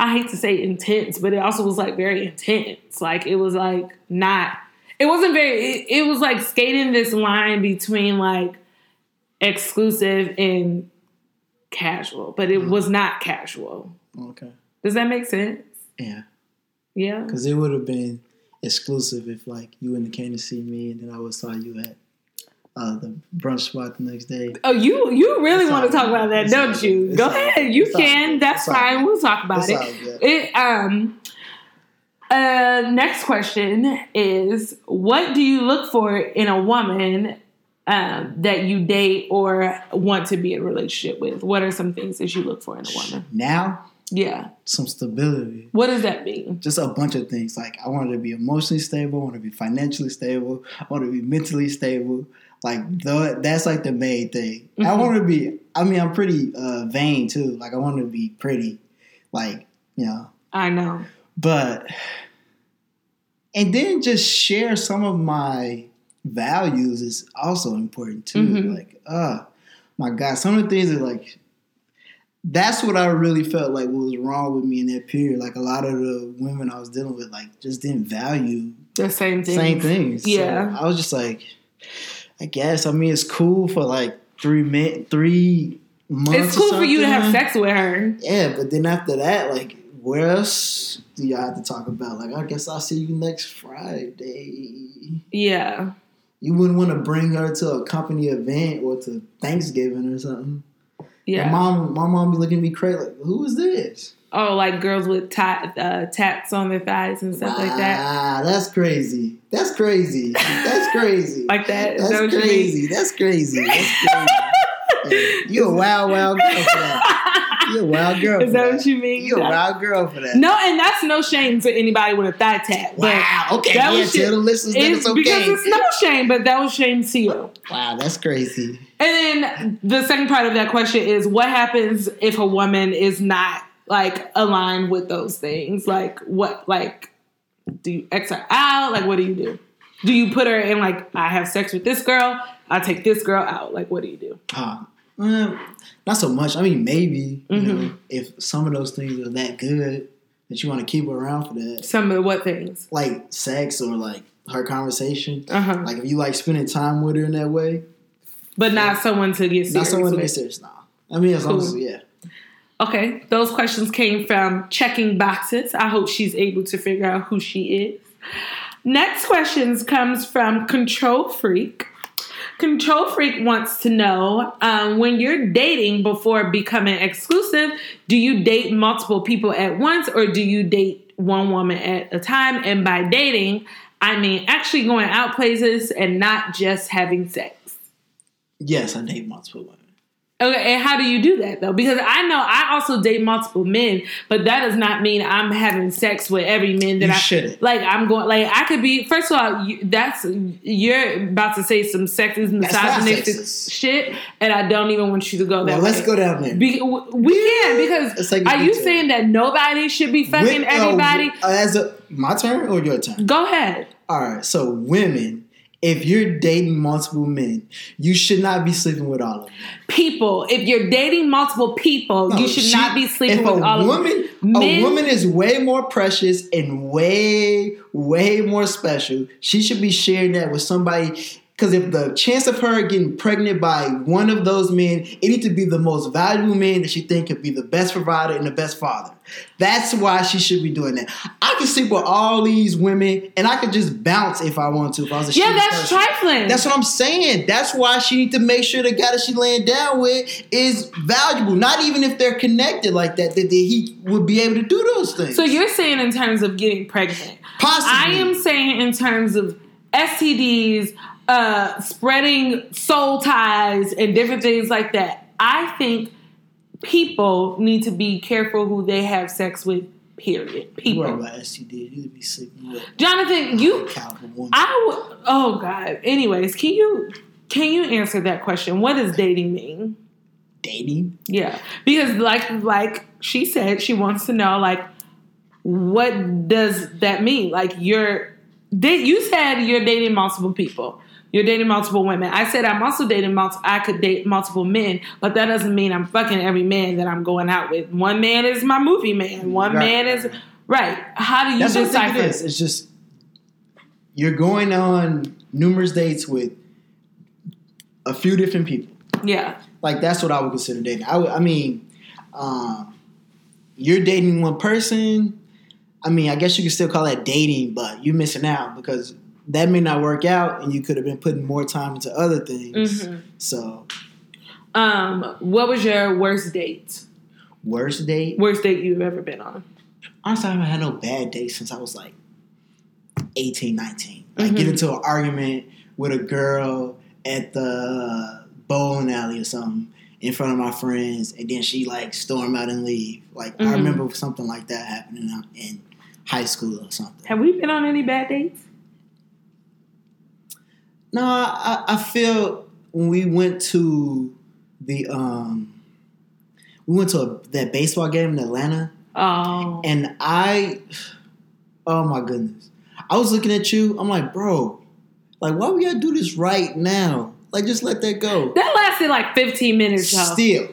S1: I hate to say intense, but it also was like very intense. Like it was like not. It wasn't very. It, it was like skating this line between like exclusive and casual, but it was not casual.
S2: Okay.
S1: Does that make sense?
S2: Yeah.
S1: Yeah.
S2: Because it would have been exclusive if like you and the came to see me and then I would saw you at uh, the brunch spot the next day.
S1: Oh, you you really
S2: It's
S1: want to talk
S2: good.
S1: about that,
S2: It's
S1: don't you? Go ahead. You can. That's fine. We'll talk about it. It um. Uh, next question is: What do you look for in a woman um, that you date or want to be in a relationship with? What are some things that you look for in a woman?
S2: Now,
S1: Yeah.
S2: some stability.
S1: What does that mean?
S2: Just a bunch of things. Like I wanted to be emotionally stable. I want to be financially stable. I want to be mentally stable. Like the, that's like the main thing. I
S1: Mhm.
S2: want to be. I mean, I'm pretty uh, vain too. Like I want to be pretty. Like you know,
S1: I know.
S2: but and then just share some of my values is also important too.
S1: Mhm.
S2: Like, uh, my God, some of the things that like that's what I really felt like was wrong with me in that period. Like a lot of the women I was dealing with, like just didn't value
S1: The same thing.
S2: same things. So
S1: Yeah.
S2: I was just like, I guess. I mean, it's cool for like three min, three months.
S1: It's cool for you to have sex with her.
S2: Yeah, but then after that, like, where else do y'all have to talk about? Like, I guess I'll see you next Friday.
S1: Yeah.
S2: You wouldn't want to bring her to a company event or to Thanksgiving or something.
S1: Yeah.
S2: My mom, my mom be looking at me crazy, like, who is this?
S1: Oh, like girls with ta- uh, tats on their thighs and stuff like that.
S2: Ah, that's crazy. That's crazy. That's <laughs> crazy.
S1: Like that.
S2: That's
S1: that what you mean?
S2: crazy. That's crazy. That's crazy. <laughs> Yeah, you a wild, wild <laughs> girl for that. You a wild <laughs> girl.
S1: Is
S2: for
S1: that what you mean?
S2: You're a wild girl for that.
S1: No, and that's no shame to anybody with a thigh tat. but
S2: Wow. Okay.
S1: that
S2: Yeah.
S1: was
S2: Tell the listeners that
S1: It's
S2: it's okay.
S1: because it's no shame, but that was shame to you.
S2: wow. That's crazy.
S1: And then the second part of that question is what happens if a woman is not like aligned with those things? Like what like do you X her out? Like what do you do? Do you put her in like I have sex with this girl, I take this girl out? Like what do you do?
S2: Uh, not so much. I mean, maybe you know,
S1: Mhm.
S2: if some of those things are that good that you want to keep her around for that,
S1: Some of the what things?
S2: like sex or like her conversation.
S1: Uh-huh.
S2: Like if you like spending time with her in that way,
S1: but not someone to get serious.
S2: not someone to
S1: with.
S2: get serious. Nah. I mean, as long as yeah.
S1: Okay, those questions came from checking boxes. I hope she's able to figure out who she is. Next questions comes from Control Freak. Control Freak wants to know um, when you're dating before becoming exclusive, do you date multiple people at once or do you date one woman at a time? And by dating, I mean actually going out places and not just having sex.
S2: Yes, I date multiple women.
S1: Okay, and how do you do that though? Because I know I also date multiple men, but that does not mean I'm having sex with every man that
S2: You
S1: I
S2: shouldn't.
S1: like. I'm going like I could be. First of all, you, that's you're about to say some sexist, misogynistic
S2: sexist.
S1: shit, and I don't even want you to go that
S2: Well, let's go down there.
S1: Be, we can because
S2: a
S1: are you
S2: detour.
S1: saying that nobody should be fucking
S2: Wi- uh,
S1: everybody?
S2: uh, as a my turn or your turn?
S1: go ahead.
S2: All right. So women, if you're dating multiple men, you should not be sleeping with all of them.
S1: People, if you're dating multiple people,
S2: No,
S1: you should
S2: she-
S1: not be sleeping with
S2: a
S1: all
S2: woman,
S1: of them. Men-
S2: A woman is way more precious and way, way more special. She should be sharing that with somebody Because if the chance of her getting pregnant by one of those men, it needs to be the most valuable man that she think could be the best provider and the best father. That's why she should be doing that. I could sleep with all these women, and I could just bounce if I want to. If I was a
S1: Yeah, that's
S2: person.
S1: trifling.
S2: That's what I'm saying. That's why she need to make sure the guy that she laying down with is valuable. Not even if they're connected like that, that, that he would be able to do those things.
S1: so you're saying in terms of getting pregnant.
S2: Possibly.
S1: I am saying in terms of STDs, uh, spreading soul ties, and different things like that. I think people need to be careful who they have sex with. Period.
S2: You
S1: People.
S2: about. You need to be sleeping with
S1: Jonathan, you. I. w- Oh God. Anyways, can you can you answer that question? What does dating mean?
S2: Dating.
S1: Yeah, because like like she said, she wants to know like what does that mean? Like you're did you said you're dating multiple people. You're dating multiple women. I said I'm also dating multiple. I could date multiple men, but that doesn't mean I'm fucking every man that I'm going out with. One man is my movie man. One
S2: Right.
S1: man is right. How do you
S2: That's what I think
S1: decipher?
S2: it is. It's just you're going on numerous dates with a few different people.
S1: Yeah,
S2: Like that's what I would consider dating. I, would, I mean, um, you're dating one person. I mean, I guess you could still call that dating, but you're missing out because that may not work out, and you could have been putting more time into other things.
S1: Mhm.
S2: So,
S1: Um, what was your worst date?
S2: worst date.
S1: Worst date you've ever been on?
S2: Honestly, I haven't had no bad dates since I was like 18, 19. Like
S1: Mhm.
S2: get into an argument with a girl at the bowling alley or something in front of my friends, and then she like storm out and leave. Like I
S1: Mhm.
S2: remember something like that happening in high school or something.
S1: Have we been on any bad dates?
S2: No, I, I feel when we went to the um, we went to a, that baseball game in Atlanta.
S1: Oh,
S2: And I, oh my goodness, I was looking at you. I'm like, bro, like, why we gotta do this right now? Like, just let that go.
S1: that lasted like 15 minutes. Though.
S2: Still,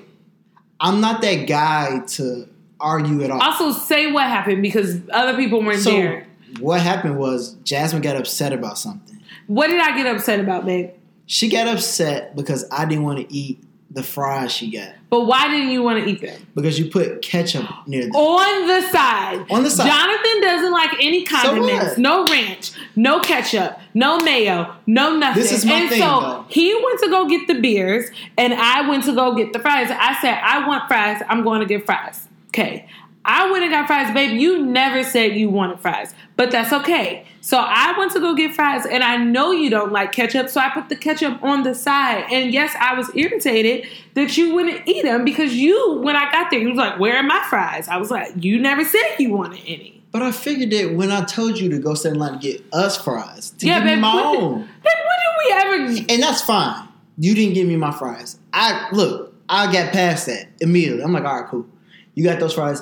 S2: I'm not that guy to argue at all.
S1: Also, say what happened because other people weren't
S2: so,
S1: there.
S2: what happened was Jasmine got upset about something.
S1: What did I get upset about, babe?
S2: She got upset because I didn't want to eat the fries she got
S1: But why didn't you want to eat them?
S2: because you put ketchup near them.
S1: On the side.
S2: On the side.
S1: Jonathan doesn't like any condiments.
S2: what?
S1: no ranch, no ketchup, no mayo, no nothing.
S2: This is my
S1: and
S2: thing,
S1: so
S2: though.
S1: he went to go get the beers, and I went to go get the fries. I said, I want fries. I'm going to get fries. Okay. I went and got fries, babe. You never said you wanted fries, but that's okay. So I went to go get fries, and I know you don't like ketchup, so I put the ketchup on the side. And yes, I was irritated that you wouldn't eat them because you, when I got there, you was like, "Where are my fries?" I was like, "You never said you wanted any."
S2: But I figured that when I told you to go stand in line to get us fries, to
S1: Yeah,
S2: give me
S1: babe,
S2: my
S1: what-
S2: own.
S1: Then when did we ever?
S2: And that's fine. You didn't give me my fries. I look, I got past that immediately. I'm like, all right, cool. You got those fries.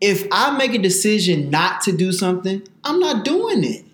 S2: If I make a decision not to do something, I'm not doing it.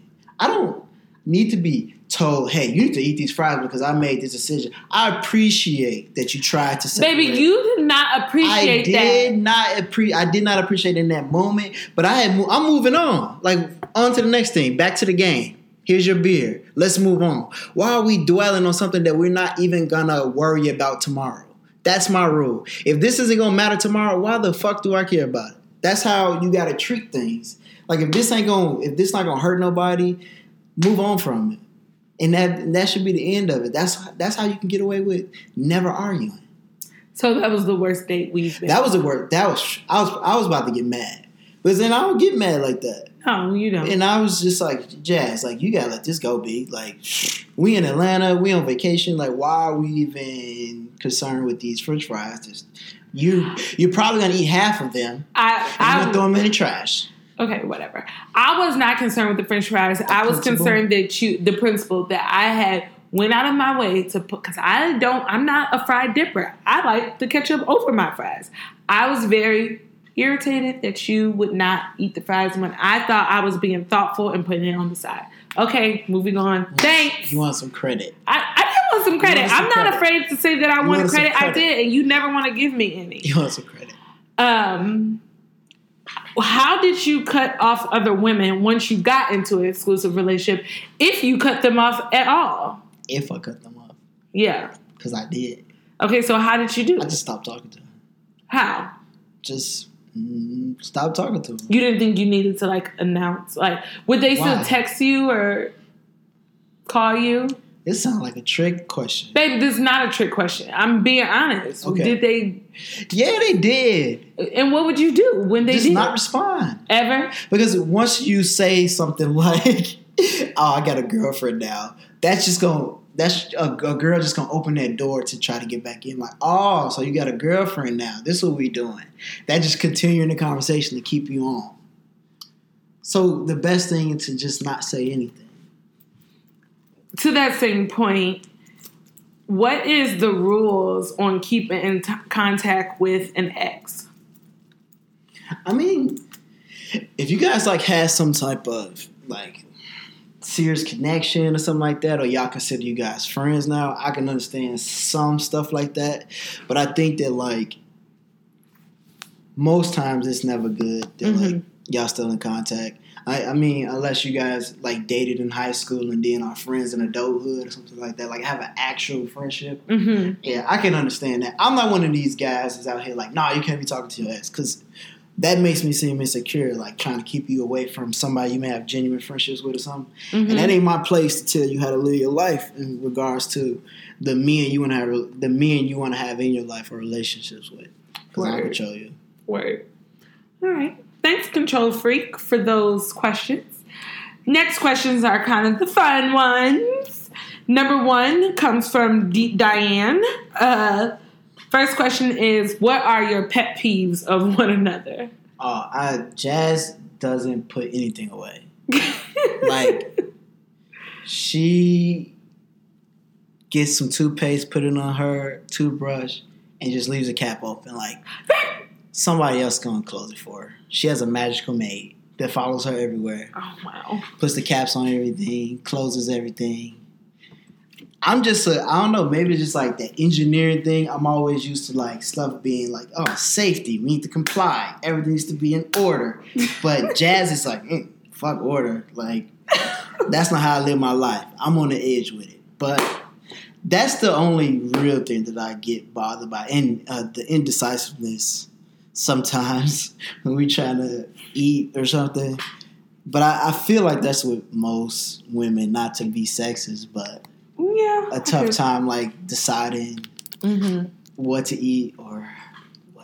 S2: I don't need to be told, hey, you need to eat these fries because I made this decision. I appreciate that you tried to separate.
S1: Baby, you did not
S2: I
S1: appreciate
S2: did
S1: that.
S2: not appre- I did not appreciate it in that moment, but I had mo- I'm moving on. Like on to the next thing, back to the game. Here's your beer. Let's move on. Why are we dwelling on something that we're not even gonna worry about tomorrow? That's my rule. If this isn't gonna matter tomorrow, why the fuck do I care about it? That's how you gotta treat things. Like if this ain't gonna if this not gonna hurt nobody, move on from it. And that that should be the end of it. That's that's how you can get away with never arguing.
S1: So that was the worst date we've been.
S2: That was the worst. That was I was I was about to get mad, but then I don't get mad like that.
S1: no, you don't.
S2: And I was just like, Jazz, like you gotta let this go, be like, we in Atlanta, we on vacation. Like, why are we even concerned with these French fries? Just you, you're probably gonna eat half of them.
S1: I,
S2: And you're
S1: I
S2: gonna throw them in the trash.
S1: Okay, whatever. I was not concerned with the French fries. I was
S2: principle?
S1: concerned that you, the principle that I had went out of my way to put, because I don't, I'm not a fried dipper. I like the ketchup over my fries. I was very irritated that you would not eat the fries when I thought I was being thoughtful and putting it on the side. Okay, moving on. Thanks.
S2: You want some credit?
S1: I, I want some credit.
S2: some
S1: I'm not
S2: credit.
S1: afraid to say that I wanted
S2: wanted some
S1: credit. I did, and you never want to give me any.
S2: You want some credit?
S1: Um, how did you cut off other women once you got into an exclusive relationship? If you cut them off at all?
S2: If I cut them off,
S1: Yeah.
S2: because I did.
S1: Okay, so how did you do
S2: I just stopped talking to them.
S1: How?
S2: Just mm, stop talking to them.
S1: You didn't think you needed to like announce like would they still text you or call you?
S2: It sounds like a trick question.
S1: Baby, this is not a trick question. I'm being honest.
S2: Okay.
S1: Did they
S2: Yeah, they did.
S1: and what would you do when they
S2: just
S1: did?
S2: not respond.
S1: Ever?
S2: Because once you say something <laughs> like, "Oh, I got a girlfriend now," that's just gonna that's a, a girl just gonna open that door to try to get back in. Like, oh, so you got a girlfriend now? This is what we doing. That just continuing the conversation to keep you on. So the best thing is to just not say anything.
S1: To that same point, what is the rules on keeping in t- contact with an ex?
S2: I mean, if you guys like had some type of like serious connection or something like that, or y'all consider you guys friends now, I can understand some stuff like that. But I think that like most times it's never good that like
S1: Mhm.
S2: y'all still in contact. I, I mean, unless you guys like dated in high school and then are friends in adulthood or something like that, like have an actual friendship.
S1: Mm-hmm.
S2: Yeah, I can understand that. I'm not one of these guys that's out here like, nah, you can't be talking to your ex because that makes me seem insecure, like trying to keep you away from somebody you may have genuine friendships with or something.
S1: Mm-hmm.
S2: And that ain't my place to tell you how to live your life in regards to the men you want to have, the men you want to have in your life or relationships with. Because I don't
S1: Word.
S2: control you.
S1: Word. All right. Thanks, Control Freak, for those questions. Next questions are kind of the fun ones. Number one comes from D- Diane. Uh, first question is What are your pet peeves of one another?
S2: Uh, I Jazz doesn't put anything away. <laughs> Like she gets some toothpaste, put it on her toothbrush, and just leaves the cap open. Like somebody else gonna close it for her. She has a magical maid that follows her everywhere,
S1: oh, wow.
S2: puts the caps on everything, closes everything. I'm just a, I don't know, maybe it's just like that engineering thing. I'm always used to like stuff being like, oh, safety, we need to comply, everything needs to be in order. But <laughs> Jazz is like, mm, fuck order. Like, that's not how I live my life. I'm on the edge with it. But that's the only real thing that I get bothered by. And uh, the indecisiveness sometimes <laughs> when we trying to eat or something. But I, I feel like that's with most women, not to be sexist, but
S1: Yeah.
S2: a tough time like deciding
S1: hmm
S2: what to eat or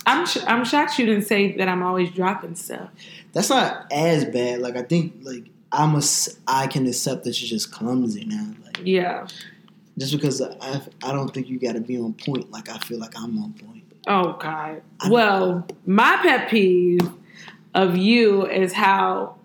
S1: I'm, sh- I'm shocked you didn't say that I'm always dropping stuff.
S2: that's not as bad. Like I think like I'm a I can accept that you're just clumsy now. Like
S1: Yeah.
S2: just because I I don't think you got to be on point. Like I feel like I'm on point.
S1: Oh God.
S2: I-
S1: Well, my pet peeve of you is how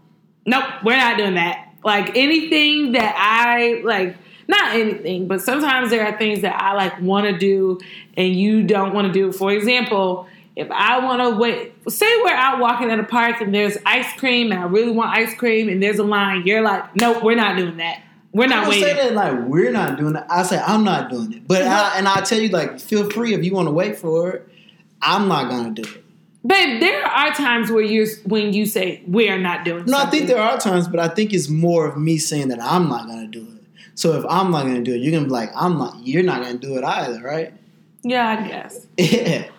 S1: nope, we're not doing that. Like anything that I like not anything, but sometimes there are things that I like want to do and you don't want to do. For example, if I want to wait, say we're out walking at a park and there's ice cream and I really want ice cream and there's a line, you're like, nope, we're not doing that. We're
S2: I
S1: not
S2: say
S1: waiting.
S2: that like we're not doing it. I say I'm not doing it. But I, and I tell you like feel free if you want to wait for it. I'm not gonna do it.
S1: Babe, there are times where you when you say we're not doing. Something.
S2: No, I think there are times, but I think it's more of me saying that I'm not gonna do it. So if I'm not gonna do it, you're gonna be like, I'm not. You're not gonna do it either, right?
S1: Yeah, I guess. <laughs>
S2: Yeah.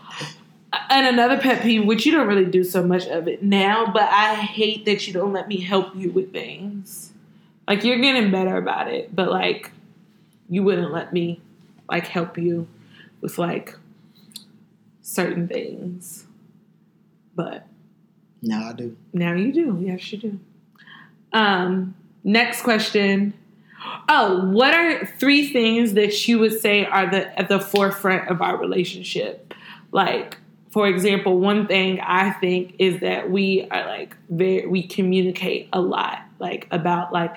S1: And another pet peeve, which you don't really do so much of it now, but I hate that you don't let me help you with things. Like you're getting better about it, but like you wouldn't let me like help you with like certain things. But
S2: now I do.
S1: now you do. Yes, you do. Um, next question. Oh, what are three things that you would say are the at the forefront of our relationship? Like, for example, one thing I think is that we are like very we communicate a lot, like about like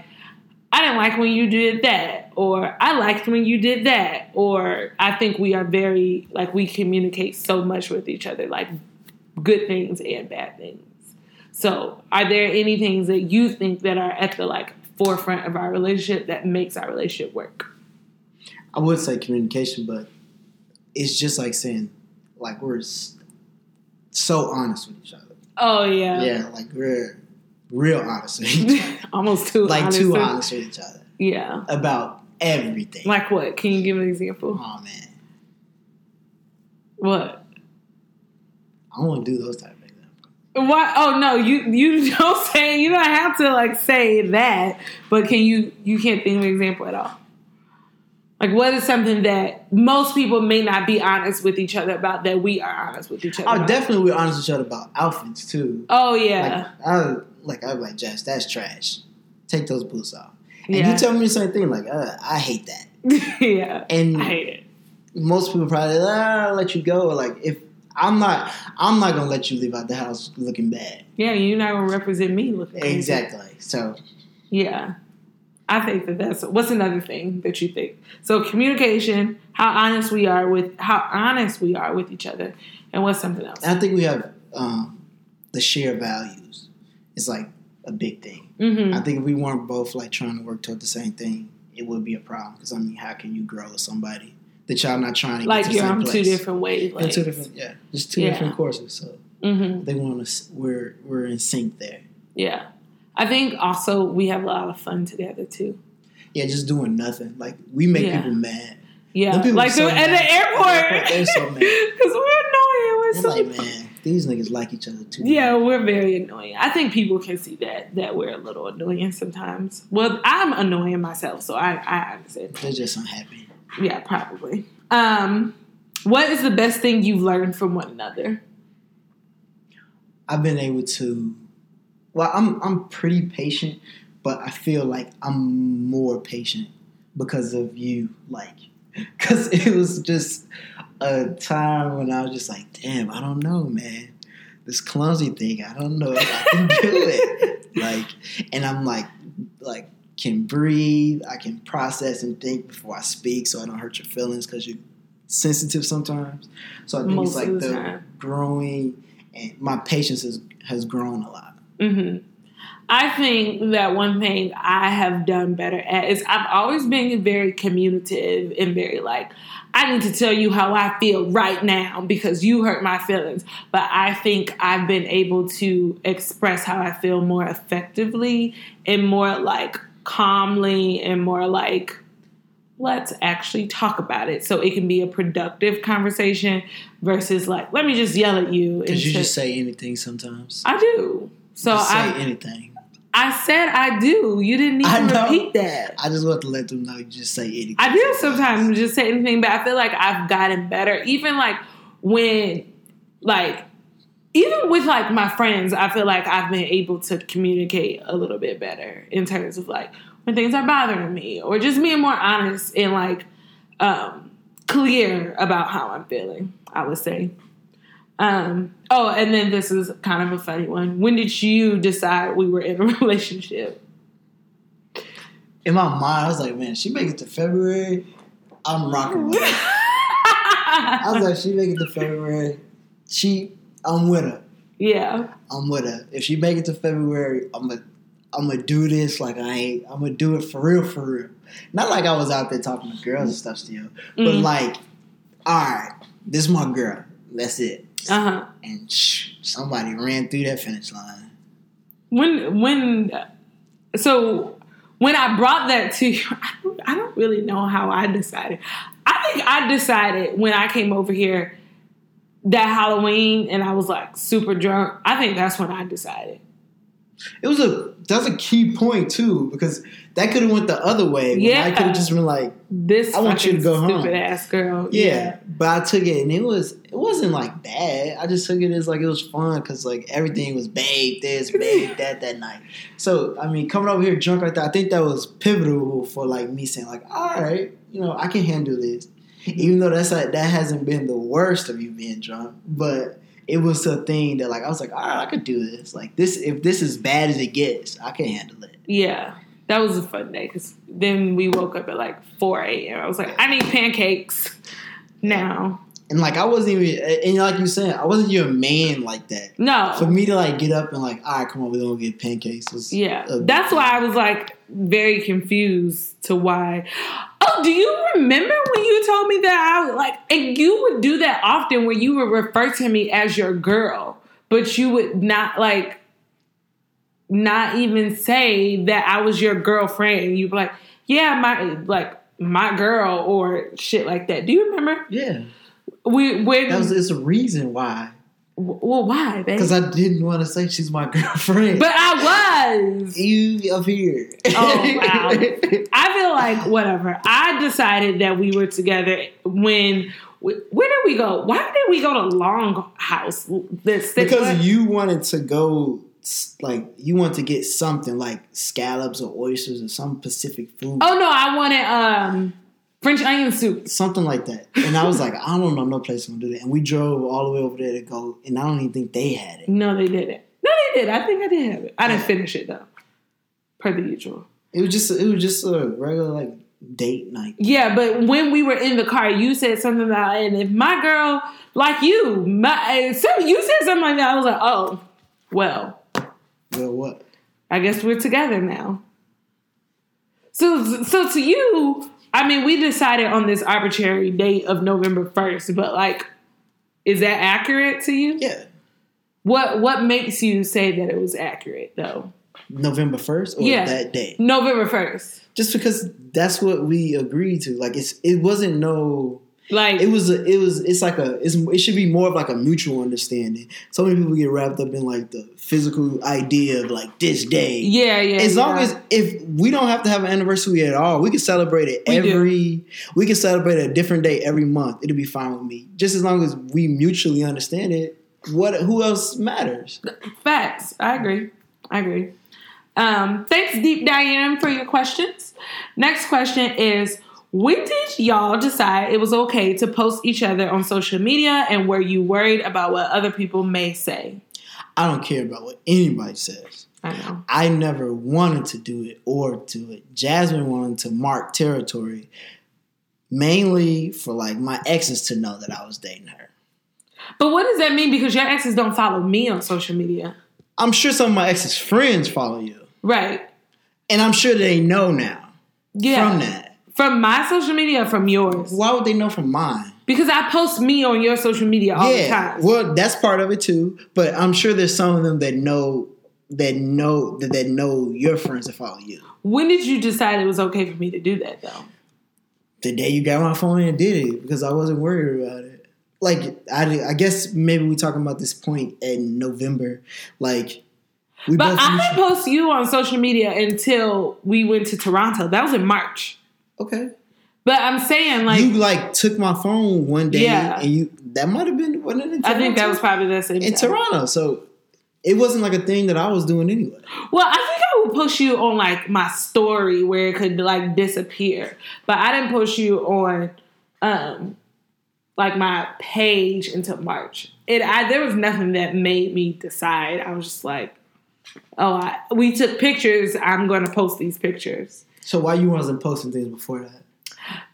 S1: I didn't like when you did that, or I liked when you did that, or I think we are very like we communicate so much with each other, like good things and bad things. So, are there any things that you think that are at the like forefront of our relationship that makes our relationship work?
S2: I would say communication, but it's just like saying, like we're so honest with each other.
S1: Oh yeah.
S2: Yeah, like we're real honest with each other. <laughs>
S1: Almost too
S2: like
S1: honest.
S2: too honest with each other
S1: Yeah.
S2: about everything.
S1: Like what? Can you give an example?
S2: oh man,
S1: What?
S2: I don't want to do those type of things.
S1: What? Oh no, you you <laughs> don't say you don't have to like say that, but can you you can't think of an example at all? Like what is something that most people may not be honest with each other about that we are honest with each other?
S2: Oh,
S1: about?
S2: definitely we're honest with each other about outfits too.
S1: Oh yeah,
S2: Like I like I was like Jess, that's trash. Take those boots off. And
S1: yeah,
S2: you tell me the same thing, like uh, I hate that. <laughs>
S1: yeah.
S2: And
S1: I hate it.
S2: most people probably ah, I'll let you go. Like if I'm not, I'm not gonna let you leave out the house looking bad.
S1: Yeah, you're not gonna represent me looking crazy.
S2: Exactly. So
S1: Yeah. I think that that's what's another thing that you think. So communication, how honest we are with how honest we are with each other, and what's something else?
S2: I think we have um, the shared values. It's like a big thing.
S1: hmm
S2: I think if we weren't both like trying to work toward the same thing, it would be a problem. Because I mean, how can you grow with somebody that y'all not trying to
S1: Like
S2: get to
S1: you're on
S2: place?
S1: two different ways.
S2: In two different, yeah, just two
S1: Yeah.
S2: different courses. So
S1: hmm
S2: they want us. We're we're in sync there.
S1: Yeah. I think also we have a lot of fun together too.
S2: Yeah, just doing nothing. Like we make
S1: Yeah.
S2: people mad.
S1: Yeah, like
S2: so
S1: at
S2: mad.
S1: the airport.
S2: They're so mad. <laughs>
S1: Because we're annoying. We're so
S2: like, man, these niggas like each other too.
S1: Yeah, we're very annoying. I think people can see that that we're a little annoying sometimes. Well, I'm annoying myself, so I I understand.
S2: they're just unhappy.
S1: Yeah, probably. Um, what is the best thing you've learned from one another?
S2: I've been able to. Well, I'm I'm pretty patient, but I feel like I'm more patient because of you. Like, <laughs> because it was just a time when I was just like, damn, I don't know, man. This clumsy thing, I don't know if I can do <laughs> it. like, and I'm like, like can breathe. I can process and think before I speak, so I don't hurt your feelings because you're sensitive sometimes. So I think
S1: Most
S2: it's like
S1: the time.
S2: growing, and my patience has has grown a lot.
S1: hmm I think that one thing I have done better at is I've always been very communicative and very like, I need to tell you how I feel right now because you hurt my feelings. But I think I've been able to express how I feel more effectively and more like calmly and more like, let's actually talk about it so it can be a productive conversation versus like, let me just yell at you.
S2: Because you just say anything sometimes.
S1: I do. So
S2: just say anything.
S1: I said I do. You didn't even
S2: know.
S1: repeat that.
S2: I just want to let them know you just say anything.
S1: I do sometimes just say anything, but I feel like I've gotten better. Even like when, like, even with like my friends, I feel like I've been able to communicate a little bit better in terms of like when things are bothering me or just being more honest and like um, clear about how I'm feeling. I would say. Um, oh, and then this is kind of a funny one. When did you decide we were in a <laughs> relationship?
S2: In my mind, I was like, man, she make it to February. I'm rocking with her. <laughs> I was like, she make it to February. She, I'm with her.
S1: yeah.
S2: I'm with her. If she make it to February, I'm gonna, I'm gonna do this like I ain't. I'm gonna do it for real, for real. Not like I was out there talking to girls and stuff still, but
S1: Mhm.
S2: like, all right, this is my girl. That's it.
S1: Uh huh.
S2: And somebody ran through that finish line.
S1: When when so when I brought that to you, <laughs> I don't, I don't really know how I decided. I think I decided when I came over here that Halloween and I was like super drunk. I think that's when I decided.
S2: It was a that's a key point too because that could have went the other way.
S1: Yeah.
S2: I could have just been like,
S1: This
S2: I want you to go home.
S1: stupid ass girl.
S2: yeah. But I took it and it was it wasn't like bad. I just took it as like it was fun because like everything was babe this, babe that that night. So I mean, coming over here drunk like that, I think that was pivotal for like me saying like, all right, you know, I can handle this, even though that's like that hasn't been the worst of you being drunk, but. It was a thing that like I was like, all right, I could do this. Like this, if this is bad as it gets, I can handle it.
S1: Yeah. That was a fun day because then we woke up at like 4 a.m. I was like, I need pancakes now.
S2: And like I wasn't even, and like you said, I wasn't your man like that.
S1: No.
S2: For me to like get up and like, all right, come on, we're gonna get pancakes.
S1: Yeah, that's why I was like very confused to why. Oh, do you remember when you told me that I was like, and you would do that often where you would refer to me as your girl, but you would not like not even say that I was your girlfriend. You'd be like, yeah, my like my girl or shit like that. Do you remember?
S2: Yeah,
S1: We when
S2: that was it's a reason why.
S1: Well why?
S2: Because I didn't want to say she's my <laughs> girlfriend.
S1: But I was.
S2: you up here.
S1: Oh, wow. <laughs> I feel like whatever. I decided that we were together when. Where did we go? Why did we go to Longhouse? The stick-
S2: because you wanted to go like you want to get something like scallops or oysters or some Pacific food,
S1: Oh no, I wanted um French onion soup.
S2: something like that. And I was like, I don't know no place gonna do that. And we drove all the way over there to go, and I don't even think they had it.
S1: No, they didn't. No, they did. I think I did have it. I didn't finish it though. Per the usual.
S2: It was just it was just a regular like date night.
S1: Yeah, but when we were in the car, you said something about, and if my girl like you, my eh, so you said something like that. I was like, oh, well,
S2: Well, what?
S1: I guess we're together now. So, so to you, I mean, we decided on this arbitrary date of November first, but like, is that accurate to you?
S2: Yeah,
S1: What What makes you say that it was accurate though?
S2: November first or
S1: Yeah.
S2: that day.
S1: November first,
S2: Just because that's what we agreed to. Like it's it wasn't no.
S1: Like
S2: It was a, it was it's like a it's, it should be more of like a mutual understanding. So many people get wrapped up in like the physical idea of like this day.
S1: yeah, yeah.
S2: as long as if we don't have to have an anniversary at all, we can celebrate it
S1: We do.
S2: every. We can celebrate a different day every month. It'll be fine with me. Just as long as we mutually understand it. What? Who else matters?
S1: Facts. I agree. I agree. Um, thanks, Deep Diane, for your questions. Next question is When did y'all decide it was okay to post each other on social media and were you worried about what other people may say?
S2: I don't care about what anybody says.
S1: I know.
S2: I never wanted to do it or do it. Jasmine wanted to mark territory, mainly for like my exes to know that I was dating her.
S1: But what does that mean? Because your exes don't follow me on social media.
S2: I'm sure some of my exes' friends follow you,
S1: Right.
S2: and I'm sure they know now
S1: Yeah.
S2: from that.
S1: From my social media or from yours?
S2: Why would they know from mine?
S1: Because I post me on your social media all the time.
S2: Well, that's part of it too. But I'm sure there's some of them that know that know that, that know your friends that follow you.
S1: When did you decide it was okay for me to do that though?
S2: The day you got my phone and did it because I wasn't worried about it. Like I, I guess maybe we talking about this point in November. Like we
S1: But I didn't post you on social media until we went to Toronto. That was in March.
S2: Okay.
S1: But I'm saying like
S2: you like took my phone one day
S1: Yeah.
S2: and you that might have been wasn't it in
S1: I think that was probably the same
S2: in
S1: time.
S2: Toronto. So it wasn't like a thing that I was doing anyway.
S1: Well, I think I would post you on like my story where it could like disappear. But I didn't post you on um like my page until March. It I there was nothing that made me decide. I was just like, oh, I, we took pictures. I'm going to post these pictures.
S2: So why you wasn't posting things before that?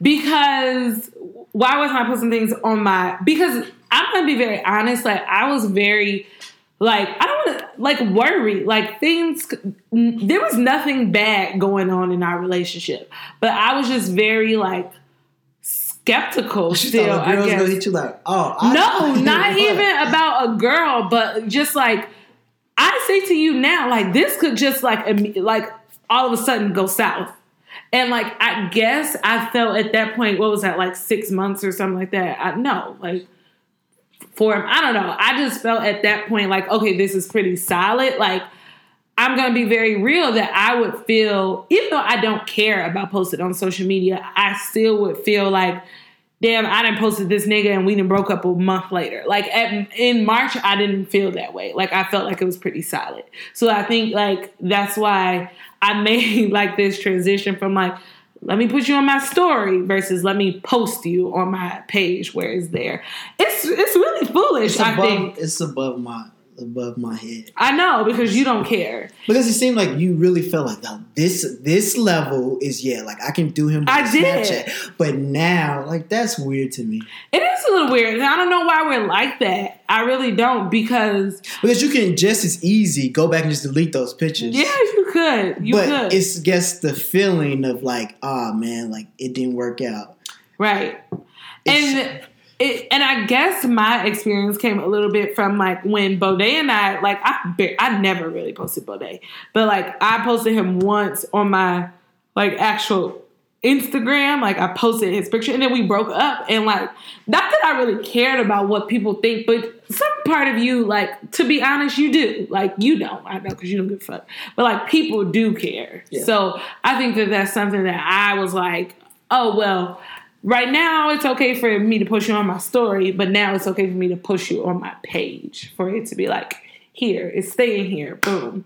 S1: because why wasn't I posting things on my because I'm gonna be very honest, like I was very like I don't want to like worry like things there was nothing bad going on in our relationship but I was just very like skeptical
S2: She
S1: still
S2: thought
S1: I
S2: the girls
S1: guess
S2: gonna hit you like, oh, I-
S1: no, <laughs> not
S2: What?
S1: even about a girl, but just like I say to you now, like this could just like like all of a sudden go south. And like I guess I felt at that point, what was that like six months or something like that? I no, like for I don't know. I just felt at that point like okay, this is pretty solid. Like I'm gonna be very real that I would feel, even though I don't care about posting on social media, I still would feel like, damn, I didn't posted this nigga and we didn't broke up a month later. Like at, in March, I didn't feel that way. Like I felt like it was pretty solid. So I think like that's why I <laughs> made like this transition from like, let me put you on my story versus let me post you on my page where it's there. It's it's really foolish.
S2: It's
S1: I
S2: above,
S1: think
S2: it's above my above my head
S1: I know because you don't care.
S2: because it seemed like you really felt like no, this this level is yeah like I can do him.
S1: I did.
S2: Snapchat. but now like that's weird to me
S1: It is a little weird. and I don't know why we're like that. I really don't because
S2: because you can just as easy go back and just delete those pictures.
S1: yeah, you could. You
S2: but
S1: could.
S2: it's just the feeling of like, oh man, like it didn't work out.
S1: right.
S2: It's-
S1: And it, and I guess my experience came a little bit from like when Bodé and I like I I never really posted Bodé, but like I posted him once on my like actual Instagram. Like I posted his picture, and then we broke up. And like not that I really cared about what people think, but some part of you, like to be honest, you do. Like you don't. I know because you don't give a fuck, but like people do care.
S2: Yeah.
S1: So I think that that's something that I was like, oh well right now it's okay for me to push you on my story, but now it's okay for me to push you on my page for it to be like, here, it's staying here. Boom.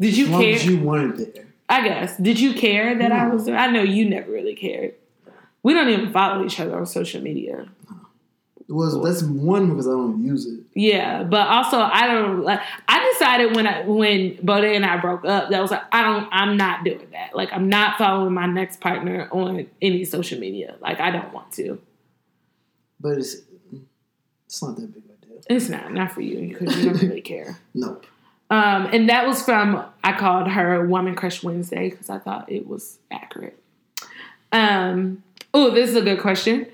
S1: Did you
S3: As long
S1: care?
S3: as you want it there.
S1: I guess. Did you care that I was there? I know you never really cared. We don't even follow each other on social media.
S3: Well, that's one because I don't use it.
S1: Yeah, but also I don't like. I decided when I when Bodé and I broke up that was like I don't. I'm not doing that. Like I'm not following my next partner on any social media. Like I don't want to.
S3: But it's it's not that big of a deal.
S1: It's not not for you because you don't really care. <laughs>
S3: Nope.
S1: Um, and that was from I called her Woman Crush Wednesday because I thought it was accurate. Um, oh, this is a good question.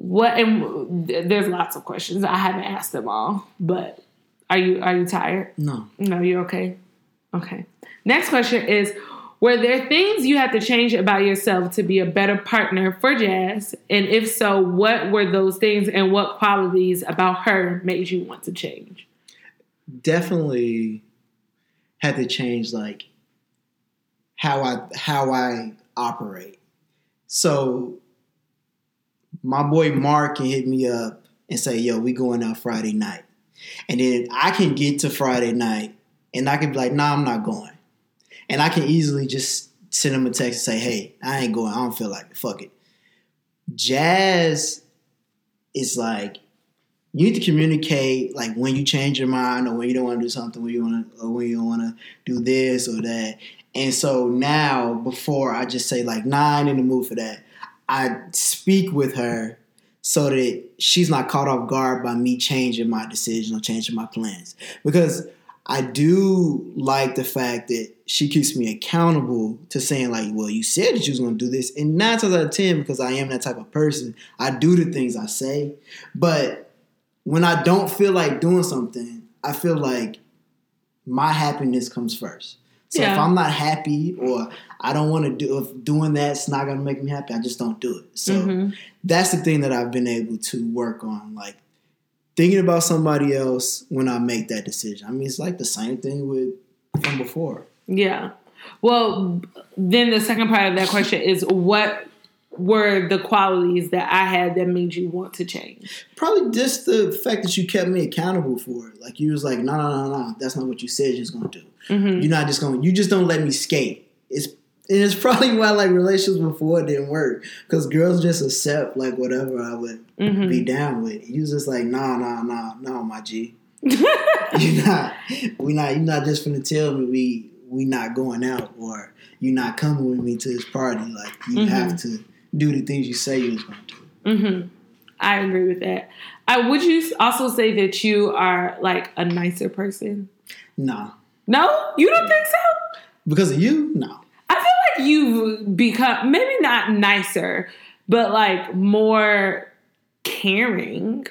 S1: What and there's lots of questions. I haven't asked them all, but are you are you tired?
S2: No.
S1: No, you're okay. Okay. Next question is Were there things you had to change about yourself to be a better partner for Jazz? And if so, what were those things and what qualities about her made you want to change?
S2: definitely had to change like how I how I operate. So my boy Mark can hit me up and say, "Yo, we going out Friday night," and then I can get to Friday night and I can be like, "Nah, I'm not going," and I can easily just send him a text and say, "Hey, I ain't going. I don't feel like it. Fuck it." Jazz is like you need to communicate like when you change your mind or when you don't want to do something, when you want to or when you don't want to do this or that. And so now, before I just say like, "Nah, I ain't in the mood for that," I speak with her so that she's not caught off guard by me changing my decision or changing my plans. Because I do like the fact that she keeps me accountable to saying like, "Well, you said that you was to do this," and nine times out of ten, because I am that type of person, I do the things I say. But when I don't feel like doing something, I feel like my happiness comes first. So if I'm not happy or I don't want to do if doing that's not gonna make me happy, I just don't do it. So
S1: Mhm.
S2: that's the thing that I've been able to work on, like thinking about somebody else when I make that decision. I mean, it's like the same thing with from before.
S1: Yeah. Well, then the second part of that question is what were the qualities that I had that made you want to change?
S2: Probably just the fact that you kept me accountable for it. Like you was like, no, no, no, no, that's not what you said you was gonna do.
S1: Mhm.
S2: You're not just gonna. You just don't let me skate. It's and it's <laughs> probably why like relationships before didn't work because girls just accept like whatever I would
S1: Mhm.
S2: be down with. You just like, nah, nah, nah, nah, my G. <laughs> you're not. We not. You're not just gonna tell me we we not going out or you're not coming with me to this party. Like you
S1: Mhm.
S2: have to do the things you say you was gonna do.
S1: hmm I agree with that. I would you also say that you are like a nicer person?
S2: Nah,
S1: No, you don't think so?
S2: because of you. No.
S1: I feel like you've become maybe not nicer, but like more caring.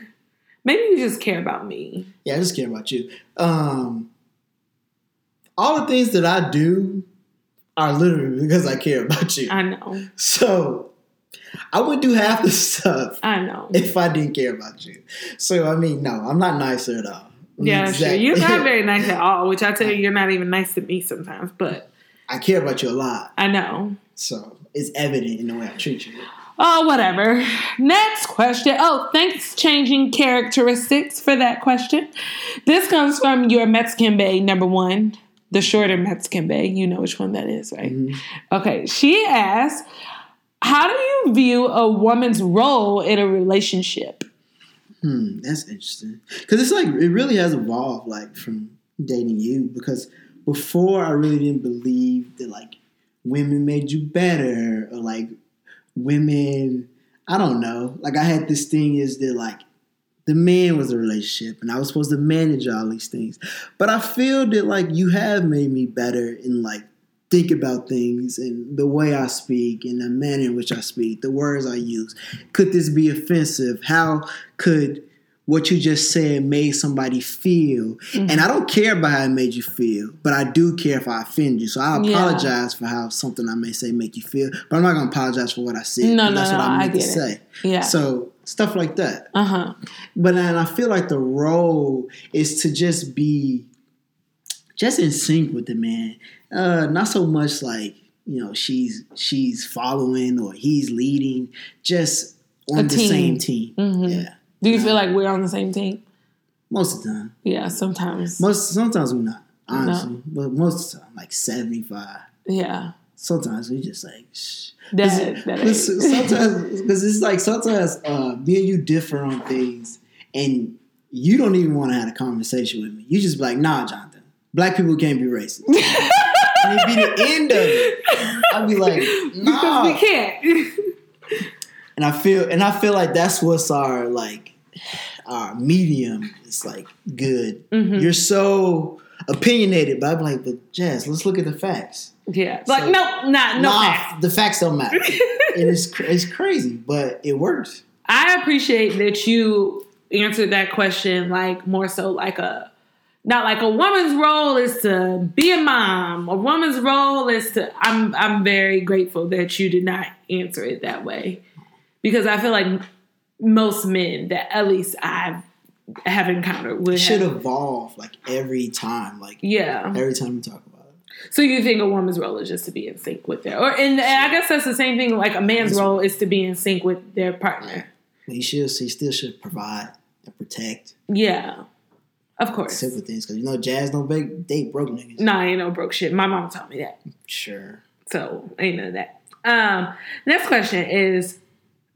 S1: Maybe you just care about me.
S2: Yeah, I just care about you. Um, all the things that I do are literally because I care about you.
S1: I know.
S2: So I would do half the <laughs> stuff
S1: I know.
S2: if I didn't care about you. So I mean, no, I'm not nicer at all.
S1: Yeah, sure. You're not very <laughs> nice at all, which I tell you, you're not even nice to me sometimes, but
S2: I care about you a lot,
S1: I know.
S2: so it's evident in the way I treat you.
S1: Oh, whatever. Next question. Oh, thanks, changing characteristics for that question. This comes from your Mexican Bay number one, the shorter Mexican Bay. You know which one that is, right? Mm-hmm. Okay. She asks, How do you view a woman's role in a relationship?
S2: Hmm, that's interesting because it's like it really has evolved, like from dating you. Because before, I really didn't believe that like women made you better or like women. I don't know. Like I had this thing is that like the man was a relationship and I was supposed to manage all these things. But I feel that like you have made me better in like think about things and the way I speak and the manner in which I speak, the words I use. Could this be offensive? How could what you just said made somebody feel?
S1: Mm-hmm.
S2: And I don't care about how it made you feel, but I do care if I offend you. So I
S1: Yeah.
S2: apologize for how something I may say make you feel, but I'm not gonna apologize for what I said.
S1: No, no,
S2: that's
S1: no,
S2: what I meant to
S1: it.
S2: say.
S1: Yeah.
S2: So stuff like that.
S1: uh huh.
S2: But then I feel like the role is to just be just in sync with the man. Uh, not so much like you know she's she's following or he's leading. Just on the same team.
S1: Mhm.
S2: Yeah,
S1: Do you feel like we're on the same team?
S2: most of the time.
S1: Yeah, sometimes.
S2: Most sometimes we're not honestly, but most of the time like seventy five.
S1: yeah.
S2: Sometimes we just like. Shh.
S1: That, that
S2: Cause sometimes because it's like sometimes uh, me and you differ on things, and you don't even want to have a conversation with me. You just be like, "Nah, Jonathan, black people can't be racist." and it'd be the <laughs> end of it. I'd be like,
S1: because we can't. <laughs>
S2: and I feel and I feel like that's what's our like our medium. It's like good.
S1: Mhm.
S2: You're so opinionated, but I'm like, but Jazz, let's look at the facts.
S1: yeah. Like,
S2: So-
S1: no, not, no
S2: nah,
S1: facts.
S2: the facts don't matter. <laughs> and it's it's crazy, but it works.
S1: I appreciate that you answered that question like more so like a not like a woman's role is to be a mom. A woman's role is to I'm I'm very grateful that you did not answer it that way. Because I feel like most men that at least I've have encountered would
S2: should
S1: have,
S2: evolve like every time, like
S1: yeah.
S2: every time we talk about it.
S1: So you think a woman's role is just to be in sync with their, or and, and I guess that's the same thing. Like a man's
S2: That's-
S1: role is to be in sync with their partner.
S2: He should, he still should provide and protect
S1: Yeah, of course.
S2: simple things because you know Jazz don't bake, they broke niggas.
S1: Nah, ain't no broke shit. My mom taught me that,
S2: Sure.
S1: so ain't none of that. Um, next question is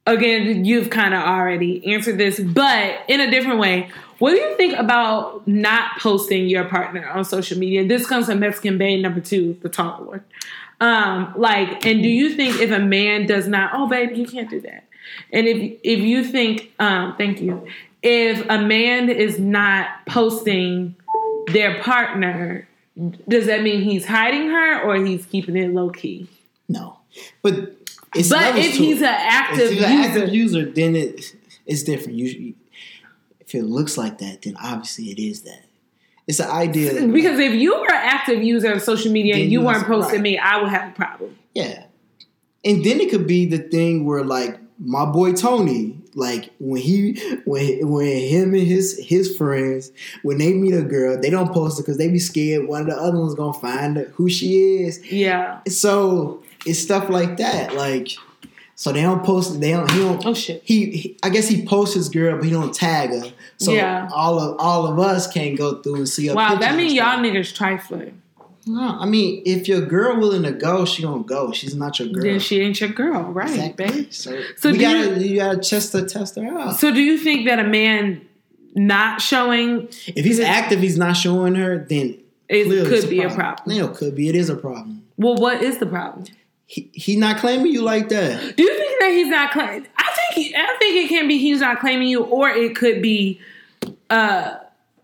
S1: again, you've kind of already answered this, but in a different way. What do you think about not posting your partner on social media? This comes from Mexican Bay number two, the taller one. Um, like, and do you think if a man does not, oh baby, you can't do that. And if if you think, um, thank you, if a man is not posting their partner, does that mean he's hiding her or he's keeping it low key?
S2: No, but it's
S1: But if he's
S2: it.
S1: an active
S2: if he's an
S1: user,
S2: active user, then it it's different. You, if it looks like that, then obviously it is that. It's an idea.
S1: because if you were an active user of social media and you
S2: you
S1: weren't posting me, I would have a problem.
S2: Yeah. And then it could be the thing where like my boy Tony, like when he when when him and his his friends when they meet a girl, they don't post it because they be scared one of the other ones gonna find who she is.
S1: Yeah.
S2: So it's stuff like that. Like so they don't post they don't he don't
S1: Oh shit.
S2: he, he I guess he posts his girl but he don't tag her. So
S1: Yeah.
S2: all of all of us can't go through and see her.
S1: Wow, that
S2: and
S1: means y'all niggas trifling.
S2: No, I mean, if your girl willing to go, she gonna go. She's not your girl.
S1: Then she ain't your girl, right,
S2: Exactly.
S1: babe?
S2: So,
S1: So
S2: we gotta you, gotta test her test her out.
S1: So do you think that a man not showing
S2: if he's active, he's not showing her, then
S1: it could
S2: it's
S1: be a problem?
S2: No, could be. It is a problem.
S1: Well, what is the problem?
S2: He, he not claiming you like that.
S1: Do you think that he's not claiming? I think he, I think it can be he's not claiming you, or it could be uh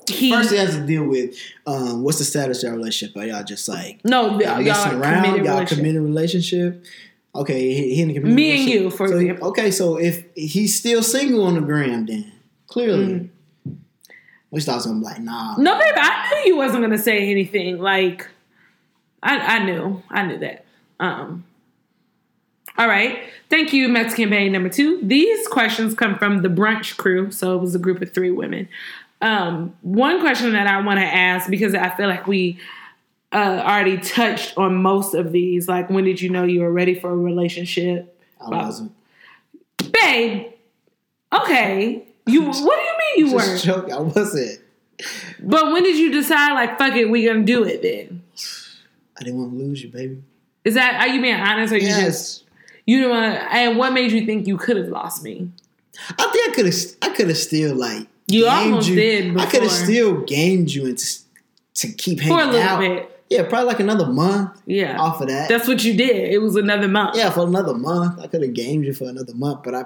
S1: he.
S2: First, he has to deal with um, what's the status of your relationship? Are y'all just like
S1: no,
S2: y'all
S1: y'all,
S2: around?
S1: committed
S2: Y'all
S1: relationship.
S2: committed relationship? Okay, he, he in a committed
S1: Me and you, for
S2: So,
S1: example.
S2: Okay, so if he's still single on the gram, then clearly,
S1: Mm.
S2: which I was gonna be like, nah.
S1: No, baby, I knew you wasn't gonna say anything. Like, I, I knew, I knew that. Um. All right, thank you, Mexican Bay number two. These questions come from the brunch crew, so it was a group of three women. Um, one question that I want to ask because I feel like we uh, already touched on most of these. Like, when did you know you were ready for a relationship,
S2: I wasn't.
S1: babe? Okay, you. <laughs> What do you mean you
S2: Just
S1: weren't?
S2: joke. I wasn't.
S1: But when did you decide, like, fuck it, we gonna do it then?
S2: I didn't want to lose you, baby.
S1: Is that are you being honest or you just you don't want? And what made you think you could have lost me?
S2: I think I could have. I could have still like.
S1: You almost
S2: you.
S1: did
S2: I could have still gamed you into to keep hanging
S1: For a little
S2: out.
S1: bit,
S2: Yeah, probably like another month
S1: yeah.
S2: off of that.
S1: That's what you did. It was another month.
S2: yeah, for another month, I could have gamed you for another month. But I,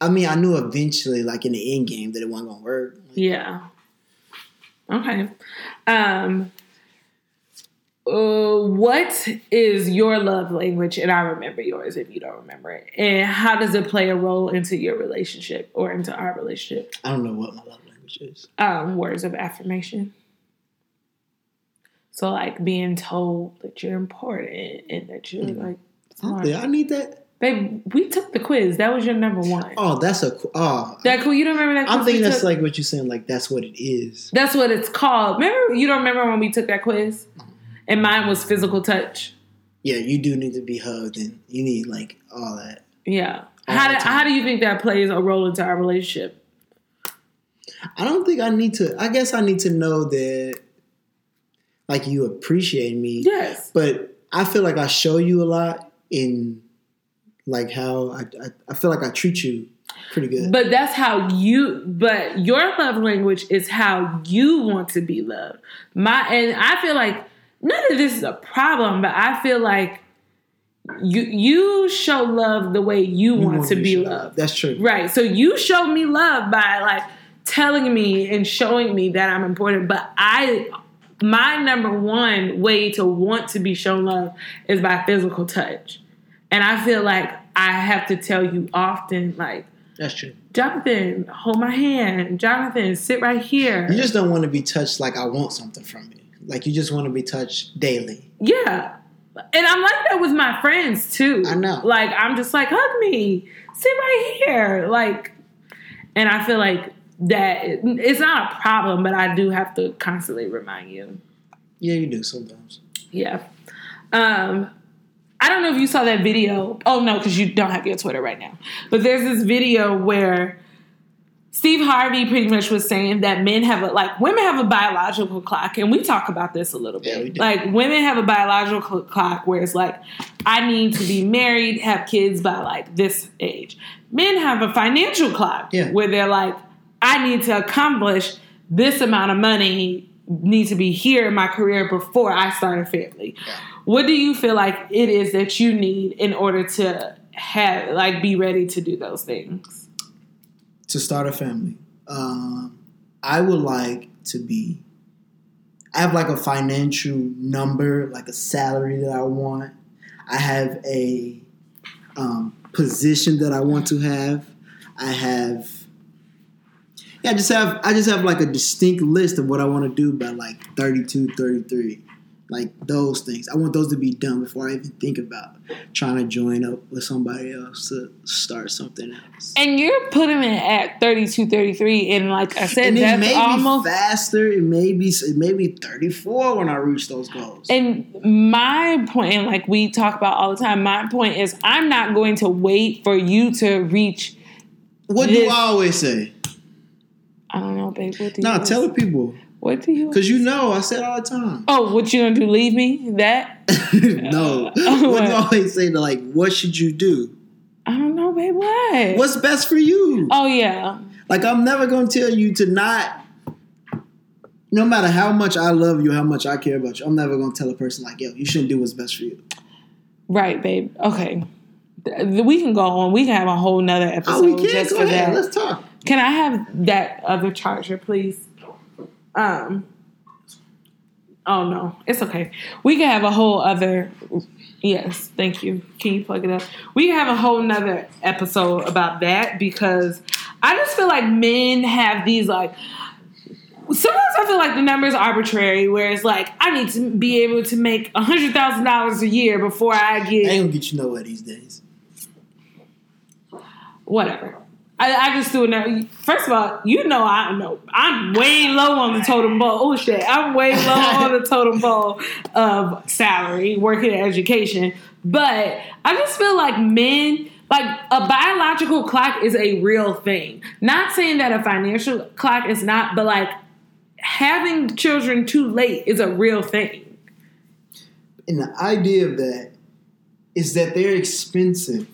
S2: I mean, I knew eventually, like in the end game, that it wasn't gonna work.
S1: Yeah. Okay. Um. uh, what is your love language? And I remember yours if you don't remember it. And how does it play a role into your relationship or into our relationship?
S2: I don't know what my love is.
S1: Um, words of affirmation. So like being told that you're important and that you're
S2: Mhm.
S1: like
S2: I,
S1: smart.
S2: I need that.
S1: Babe, we took the quiz. That was your number one.
S2: Oh, that's a oh.
S1: That cool. You don't remember that? Quiz
S2: I'm thinking that's
S1: took?
S2: like what you're saying. Like that's what it is.
S1: That's what it's called. Remember? You don't remember when we took that quiz? And mine was physical touch.
S2: Yeah, you do need to be hugged, and you need like all that.
S1: Yeah.
S2: All
S1: How do, how do you think that plays a role into our relationship?
S2: I don't think I need to. I guess I need to know that, like, you appreciate me.
S1: Yes.
S2: But I feel like I show you a lot in, like, how I, I, I feel like I treat you pretty good.
S1: But that's how you. But your love language is how you want to be loved. My and I feel like none of this is a problem. But I feel like you you show love the way you,
S2: You
S1: want, to
S2: me
S1: be loved.
S2: That's true.
S1: Right. So you show me love by like telling me and showing me that I'm important. But I, my number one way to want to be shown love is by physical touch. And I feel like I have to tell you often, like,
S2: That's true.
S1: Jonathan, hold my hand. Jonathan, sit right here.
S2: You just don't want to be touched like I want something from you. Like you just want to be touched daily.
S1: Yeah. And I'm like that with my friends too.
S2: I know.
S1: Like I'm just like, hug me. Sit right here. Like and I feel like that it's not a problem, but I do have to constantly remind you.
S2: Yeah, you do sometimes.
S1: Yeah. Um I don't know if you saw that video. Oh no, because you don't have your Twitter right now. But there's this video where Steve Harvey pretty much was saying that men have a like women have a biological clock, and we talk about this a little
S2: Yeah, we
S1: bit.
S2: do.
S1: like women have a biological clock where it's like I need to be married, have kids by like this age. Men have a financial clock
S2: Yeah.
S1: where they're like I need to accomplish this amount of money, need to be here in my career before I start a family. What do you feel like it is that you need in order to have like be ready to do those things?
S2: to start a family. Um, I would like to be. I have like a financial number, like a salary that I want. I have a um, position that I want to have. I have. Yeah, I just have. I just have like a distinct list of what I want to do by like 32, 33. Like those things. I want those to be done before I even think about trying to join up with somebody else to start something else.
S1: And you're putting it at 32, 33, and like I said,
S2: and it
S1: that's
S2: may
S1: almost
S2: be faster. It may be it may be thirty four when I reach those goals.
S1: And my point, and like we talk about all the time, my point is I'm not going to wait for you to reach.
S2: what do I always say?
S1: I don't know, babe. What do
S2: Nah,
S1: you?
S2: tell the people
S1: What do you?
S2: because you know I said all the time.
S1: Oh, what you gonna do? Leave me? That? <laughs>
S2: no, <laughs> what do? I always say? To like, what should you do?
S1: I don't know, babe. What?
S2: What's best for you?
S1: Oh yeah.
S2: Like, I'm never gonna tell you to not. No matter how much I love you, how much I care about you, I'm never gonna tell a person like, "Yo, you shouldn't do what's best for you."
S1: Right, babe. Okay. We can go on. We can have a whole nother episode
S2: Oh, we can
S1: just
S2: go
S1: for
S2: ahead.
S1: that.
S2: Let's talk.
S1: Can I have that other charger, please? Um. Oh no, it's okay. We can have a whole other. Yes, thank you. Can you plug it up? We can have a whole nother episode about that because I just feel like men have these like. Sometimes I feel like the number is arbitrary, where it's like I need to be able to make a hundred thousand dollars a year before I get
S2: I ain't gonna get you nowhere these days.
S1: whatever. I, I just do it now. First of all, you know I know I'm way low on the totem pole. Oh shit, I'm way low <laughs> on the totem pole of salary, working in education. But I just feel like men, like a biological clock is a real thing. Not saying that a financial clock is not, but like having children too late is a real thing.
S2: And the idea of that is that they're expensive.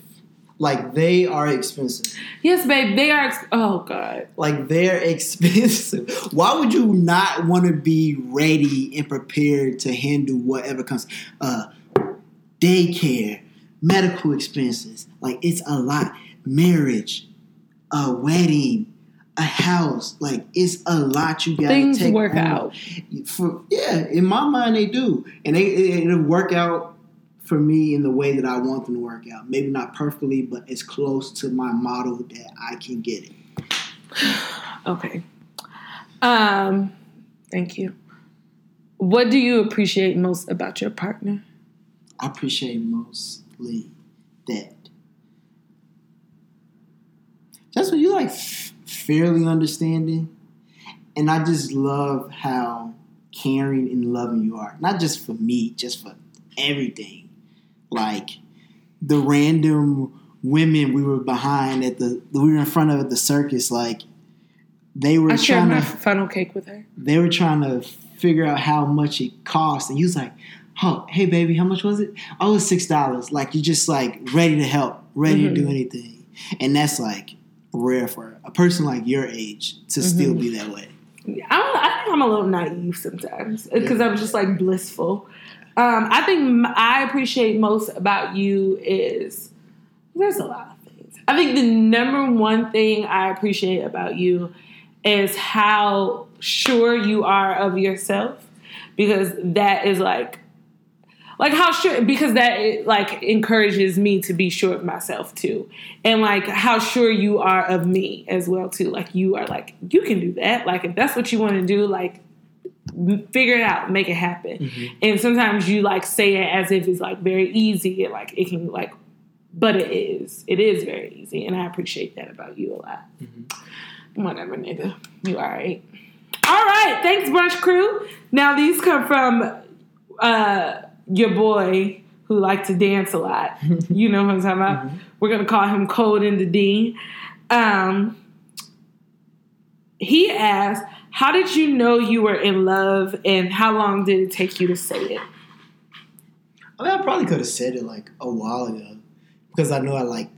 S2: Like they are expensive.
S1: Yes, babe, they are. ex- Oh god.
S2: Like they're <laughs> expensive. Why would you not want to be ready and prepared to handle whatever comes? Uh, daycare, medical expenses. Like it's a lot. Marriage, a wedding, a house. Like it's a lot you got to
S1: Things
S2: take
S1: work
S2: on.
S1: out.
S2: For yeah, in my mind they do, and they it, it'll work out for me in the way that I want them to work out. Maybe not perfectly, but as close to my model that I can get it. <sighs>
S1: Okay. Um, thank you. What do you appreciate most about your partner?
S2: I appreciate mostly that. Just when you like f- fairly understanding, and I just love how caring and loving you are. Not just for me, just for everything. Like the random women we were behind at the we were in front of at the circus. Like they were
S1: I shared
S2: trying
S1: my
S2: to
S1: funnel cake with her.
S2: they were trying to figure out how much it cost, and he was like, "Oh, hey baby, how much was it? Oh, it was six dollars." Like you're just like ready to help, ready to do
S1: Mhm.
S2: anything, and that's like rare for a person like your age to still be that way.
S1: I'm, I think I'm a little naive sometimes because I'm just like blissful. Um, I think I appreciate most about you is there's a lot of things. I think the number one thing I appreciate about you is how sure you are of yourself because that is like like how sure because that like encourages me to be sure of myself too. And like how sure you are of me as well too. Like you are like you can do that. Like if that's what you want to do like figure it out make it happen. And sometimes you like say it as if it's like very easy and like it can like but it is. It is very easy and i appreciate that about you a lot. Whatever nigga. You all right? All right. Thanks brunch crew. Now these come from uh your boy who liked to dance a lot. <laughs> you know what I'm talking about? We're gonna call him Code in the D. Um, he asked, "How did you know you were in love, and how long did it take you to say it?"
S2: I mean, I probably could have said it like a while ago because I know I like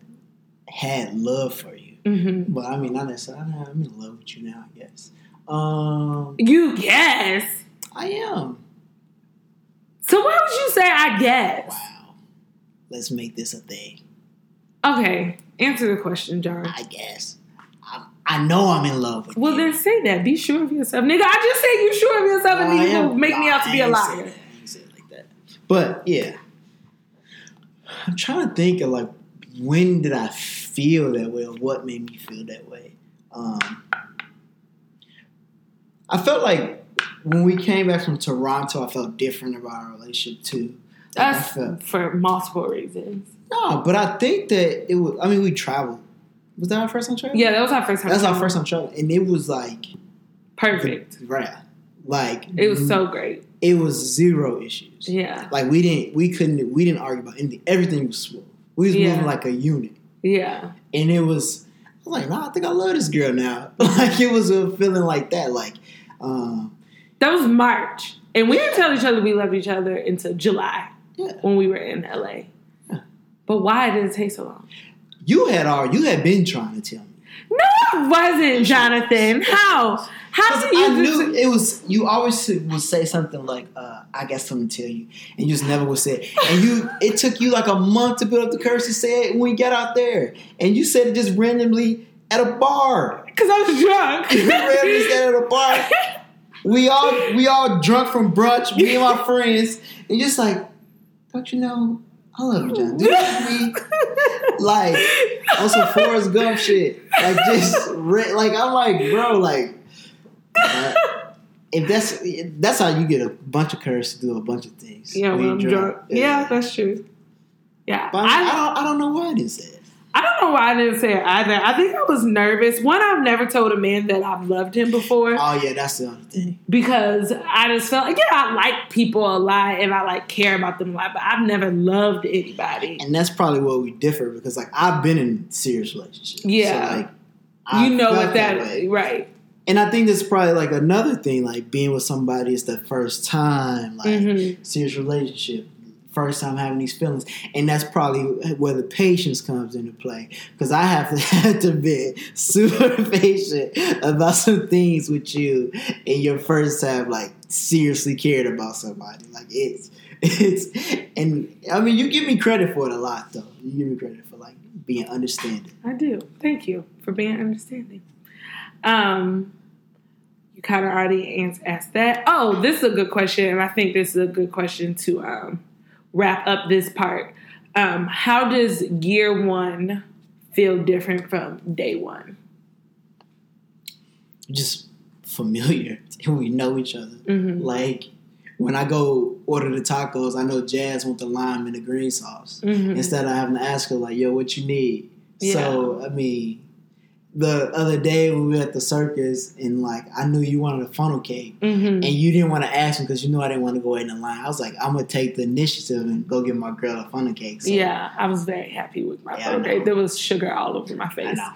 S2: had love for you,
S1: hmm
S2: but I mean, not necessarily. I'm in love with you now, I guess. Um,
S1: You guess.
S2: I am.
S1: So why would you say I guess?
S2: Wow. Let's make this a thing.
S1: Okay, answer the question, Jar.
S2: I guess. I, know I'm in love with you.
S1: Well,
S2: you.
S1: then say that. Be sure of yourself, nigga. I just said you sure of yourself, and then you
S2: am-
S1: make me out to be a liar.
S2: that. Say it like that. But yeah, I'm trying to think of like when did I feel that way, or what made me feel that way. Um, I felt like when we came back from Toronto, I felt different about our relationship too. Like,
S1: That's
S2: felt,
S1: for multiple reasons.
S2: no, but I think that it was. I mean, we traveled. Was that our first time traveling?
S1: Yeah, that was our first time.
S2: that's our first time traveling, and it was like
S1: Perfect.
S2: right, like
S1: It was so great.
S2: it was zero issues.
S1: Yeah,
S2: Like we didn't, we couldn't, we didn't argue about anything. Everything was smooth. We was
S1: Yeah.
S2: moving like a unit,
S1: yeah,
S2: and it was. I was like, nah, I think I love this girl now. <laughs> like it was a feeling like that. Like, um,
S1: that was March, and we didn't tell each other we loved each other until July
S2: yeah,
S1: when we were in LA.
S2: Yeah.
S1: But why did it take so long?
S2: You had all, you had been trying to tell me.
S1: No, it wasn't, Jonathan. How? How did you?
S2: I knew it was. You always would say something like, uh, "I got something to tell you," and you just never would say it. And you, <laughs> it took you like a month to build up the courage to say it when you got out there, and you said it just randomly at a bar.
S1: Because I was drunk. <laughs>
S2: You randomly said at a bar. <laughs> We all we all drunk from brunch, me and my friends, and just like, don't you know, I love you, John. Do you? Like on some Forrest Gump shit. Like just re- like I'm like, bro, like uh, if that's that's how you get a bunch of courage to do a bunch of things.
S1: yeah, when I'm drunk. Yeah, that's true. Yeah,
S2: But I,
S1: I,
S2: I don't I don't know why I didn't say it.
S1: I don't know why I didn't say it either. I think I was nervous. One, I've never told a man that I've loved him before
S2: Oh yeah, that's the other thing.
S1: because I just felt like, yeah, I like people a lot and I like care about them a lot, but I've never loved anybody.
S2: And that's probably where we differ because like I've been in serious relationships.
S1: Yeah.
S2: So, like I
S1: you know what that,
S2: way.
S1: right?
S2: And I think that's probably like another thing, like being with somebody is the first time, like
S1: Mhm.
S2: serious relationship, first time having these feelings, and that's probably where the patience comes into play. Because I have to <laughs> have to be super <laughs> patient about some things with you in your first time, like seriously cared about somebody. Like it's <laughs> it's, and I mean you give me credit for it a lot, though. You give me credit for like being understanding.
S1: I do. Thank you for being understanding. Um, you kind of already asked that. Oh, this is a good question, and I think this is a good question to um, wrap up this part. Um, how does year one feel different from day one?
S2: Just familiar. <laughs> we know each other.
S1: Mhm.
S2: Like when I go order the tacos, I know Jazz want the lime and the green sauce.
S1: Mhm.
S2: Instead of having to ask her like, "Yo, what you need?"
S1: Yeah.
S2: So I mean, the other day when we were at the circus and like I knew you wanted a funnel cake.
S1: Mhm.
S2: And you didn't want to ask me because you knew I didn't want to go in the line. I was like, I'm gonna take the initiative and go get my girl a funnel cake. So,
S1: Yeah, I was very happy with my
S2: Yeah, know.
S1: date. There was sugar all over my face.
S2: I.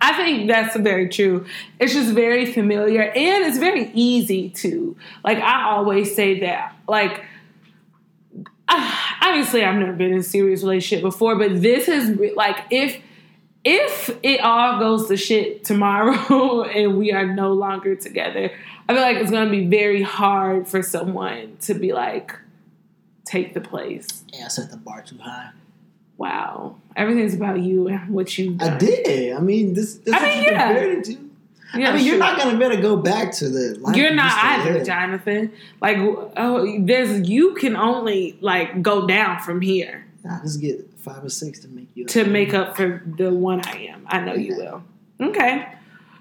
S2: <laughs>
S1: I think that's very true. It's just very familiar and it's very easy to. Like I always say that. Like <sighs> obviously I've never been in a serious relationship before, but this is like if if it all goes to shit tomorrow <laughs> and we are no longer together, I feel like it's gonna be very hard for someone to be like take the place.
S2: Yeah, I set the bar too high.
S1: Wow, everything's about you and what you.
S2: I did. I mean, this. this
S1: I mean, yeah.
S2: compared to.
S1: Yeah,
S2: I mean, you're not gonna better go back to the. life
S1: You're not
S2: to
S1: either,
S2: live.
S1: Jonathan. Like, oh, there's you can only like go down from here
S2: Nah, just get five or six to make you.
S1: to make up for the one I am. I know you will. Okay.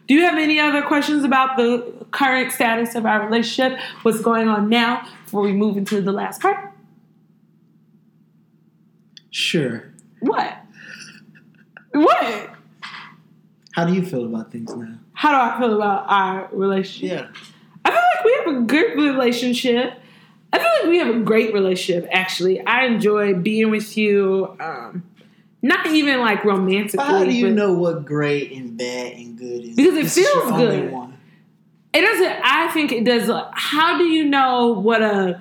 S1: Do you have any other questions about the current status of our relationship? What's going on now before we move into the last part?
S2: Sure.
S1: What? What?
S2: How do you feel about things now?
S1: How do I feel about our relationship?
S2: Yeah.
S1: I feel like we have a good relationship. I feel like we have a great relationship. Actually, I enjoy being with you. Um, not even like romantically.
S2: But how do you
S1: but
S2: know what great and bad and good is?
S1: Because it feels good. It doesn't. I think it does. How do you know what a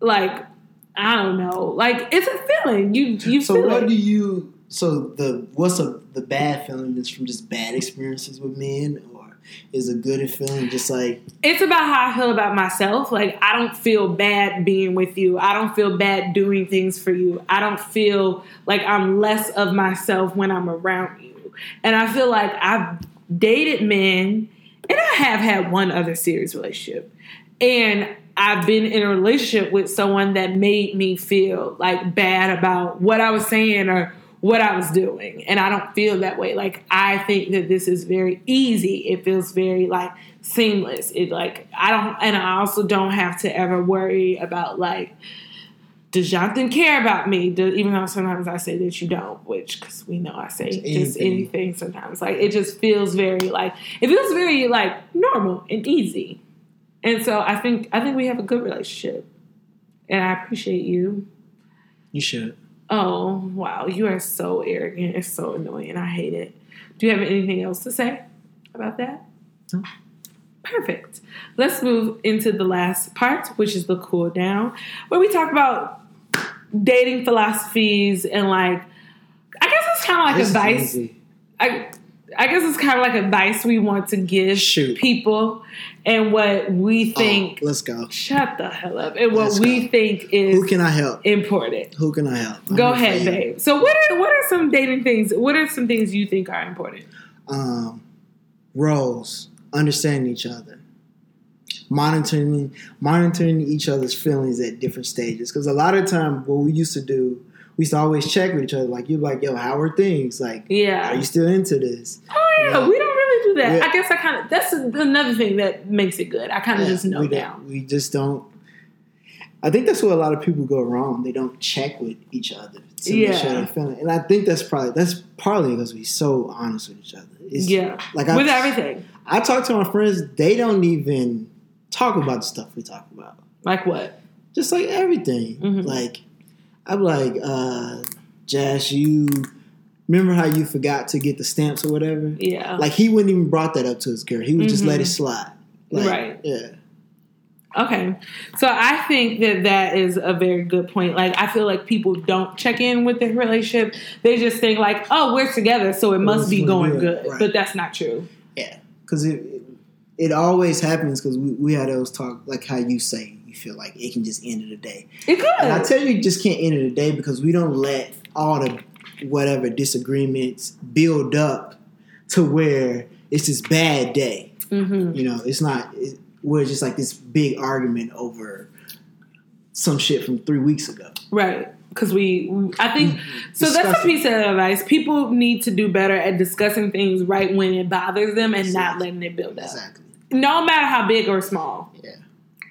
S1: like? I don't know. Like it's a feeling. You you
S2: So what
S1: it.
S2: do you? So the what's a the bad feeling is from just bad experiences with men, is a good feeling just like
S1: it's about how I feel about myself. Like I don't feel bad being with you. I don't feel bad doing things for you. I don't feel like I'm less of myself when I'm around you. And I feel like I've dated men and I have had one other serious relationship. And I've been in a relationship with someone that made me feel like bad about what I was saying or what I was doing. And I don't feel that way. Like I think that this is very easy. It feels very like seamless. It like I don't and I also don't have to ever worry about like does Jonathan care about me? Do, even though sometimes I say that you don't, which because we know I say just
S2: Anything.
S1: anything sometimes. Like it just feels very like it feels very like normal and easy. And so I think I think we have a good relationship. And I appreciate you.
S2: you should?
S1: Oh, wow. You are so arrogant. It's so annoying. I hate it. Do you have anything else to say about that?
S2: No.
S1: Perfect. Let's move into the last part, which is the cool down, where we talk about dating philosophies and like, I guess it's kind of like
S2: This is
S1: advice.
S2: easy.
S1: I, I guess it's kind of like advice we want to give
S2: Shoot.
S1: people and what we
S2: Oh,
S1: think.
S2: let's go.
S1: shut the hell up. And what
S2: Let's
S1: we
S2: go.
S1: think is
S2: Who can I help?
S1: important.
S2: Who can I help? I'm
S1: Go ahead,
S2: you.
S1: babe. So what are what are some dating things? What are some things you think are important?
S2: um, roles, understanding each other, monitoring monitoring each other's feelings at different stages. Because a lot of time, what we used to do, we used to always check with each other. Like you're like, yo, how are things? Like,
S1: Yeah.
S2: are you still into this?
S1: oh yeah,
S2: Yeah.
S1: we don't really do that.
S2: Yeah.
S1: I guess I kind of that's another thing that makes it good. I kind of
S2: Yeah,
S1: just know
S2: we
S1: now.
S2: We just don't. I think that's where a lot of people go wrong. They don't check with each other to
S1: Yeah.
S2: make sure they're feeling. And I think that's probably that's partly because we're so honest with each other. It's,
S1: Yeah,
S2: like I,
S1: with everything.
S2: I talk to my friends, they don't even talk about the stuff we talk about.
S1: Like what?
S2: Just like everything.
S1: Mhm.
S2: Like I'm like, uh, Josh, you remember how you forgot to get the stamps or whatever?
S1: Yeah.
S2: Like he wouldn't even brought that up to his girl. He would just
S1: Mhm.
S2: let it slide. Like,
S1: Right.
S2: Yeah.
S1: Okay. So I think that that is a very good point. Like, I feel like people don't check in with their relationship. They just think, like, oh, we're together, so it must be going
S2: good.
S1: good.
S2: Right.
S1: But that's not true.
S2: Yeah. Because it, it always happens because we, we had those talk like how you say feel like it can just end of the day.
S1: It could.
S2: And I tell you, it just can't end of the day because we don't let all the whatever disagreements build up to where it's this bad day.
S1: hmm
S2: You know, it's not. It, we're just like this big argument over some shit from three weeks ago.
S1: Right. Because we, we- I think, so that's a piece of advice. People need to do better at discussing things right when it bothers them and not letting it build up.
S2: Exactly.
S1: No matter how big or small.
S2: Yeah.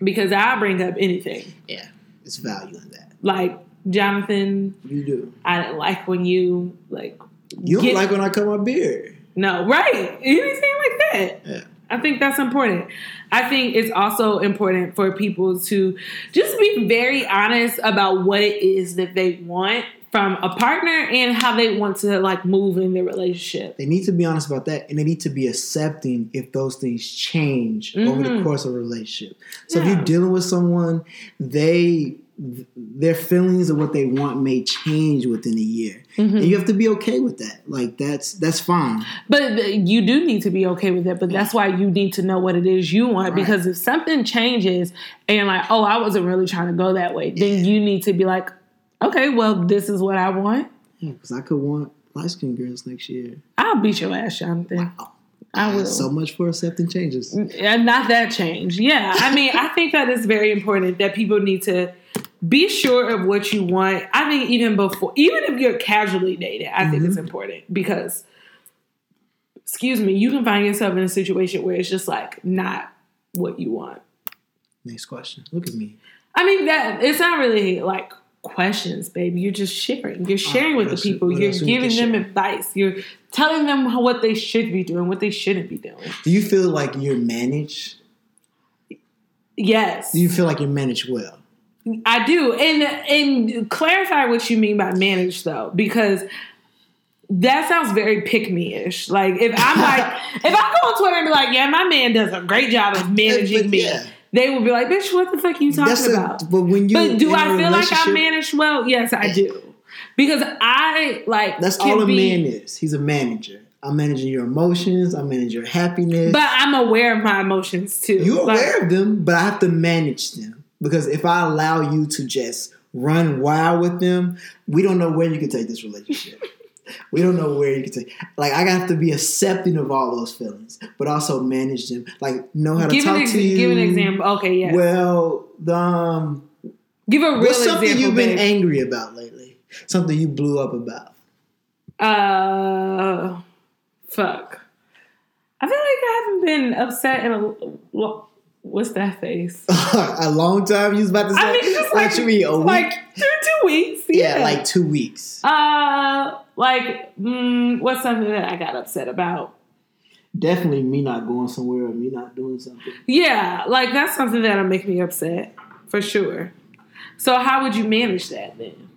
S1: Because I bring up anything.
S2: Yeah. It's value in that.
S1: Like, Jonathan,
S2: You do.
S1: I didn't like when you, like,
S2: You don't
S1: Get-
S2: like when I cut my beard.
S1: no, right. Anything like that.
S2: Yeah.
S1: I think that's important. I think it's also important for people to just be very honest about what it is that they want from a partner and how they want to like move in their relationship.
S2: They need to be honest about that, and they need to be accepting if those things change over the
S1: Mhm.
S2: course of a relationship. So if you're dealing with someone, they their feelings of what they want may change within a year,
S1: Mm-hmm.
S2: and you have to be okay with that. Like that's that's fine.
S1: But you do need to be okay with that. But that's why you need to know what it is you want.
S2: Right.
S1: Because if something changes and like, oh, I wasn't really trying to go that way, then you need to be like, okay, well, this is what I want.
S2: Yeah, because I could want light skinned girls next year.
S1: I'll beat your ass, Jonathan. Wow. I will.
S2: So much for accepting changes.
S1: and not that change. Yeah, I mean, I think that it's very important that people need to be sure of what you want. I think even before, even if you're casually dating, I think it's mm-hmm. important because, excuse me, you can find yourself in a situation where it's just like not what you want.
S2: Next question. Look at me.
S1: I mean, that it's not really like questions, baby. You're just sharing. You're ah, sharing with the people. You're
S2: else we can
S1: giving them advice. You're telling them what they should be doing, what they shouldn't be doing.
S2: Do you feel like you're managed?
S1: Yes.
S2: Do you feel like you're managed well?
S1: I do, and and clarify what you mean by manage though, because that sounds very pick me ish. Like if I'm like, <laughs> if I go on Twitter and be like, yeah, my man does a great job of managing
S2: But
S1: me,
S2: yeah.
S1: They will be like, bitch, what the fuck are you talking
S2: That's a-
S1: about?
S2: but when you
S1: but do I feel like I manage well? Yes, I do, because I like
S2: That's all a
S1: be-
S2: man is. He's a manager. I'm managing your emotions. I manage your happiness.
S1: But I'm aware of my emotions too.
S2: You're
S1: Like,
S2: aware of them, but I have to manage them because if I allow you to just run wild with them, we don't know where you can take this relationship. We don't know where you can take. Like I have to be accepting of all those feelings, but also manage them. Like know how to
S1: Give
S2: talk
S1: ex-
S2: to you.
S1: give an example. Okay, yeah.
S2: Well, the, um,
S1: give a real
S2: what's something
S1: example.
S2: you've been
S1: babe.
S2: angry about lately? Something you blew up about?
S1: Uh, fuck. I feel like I haven't been upset in a. lo- What's that face? <laughs>
S2: a long time. You was about to say.
S1: I mean, just like
S2: you mean, a week?
S1: like two two weeks.
S2: yeah,
S1: Yeah,
S2: like two weeks.
S1: uh, like mm, what's something that I got upset about?
S2: Definitely me not going somewhere or me not doing something.
S1: Yeah, like that's something that'll make me upset for sure. So how would you manage that then?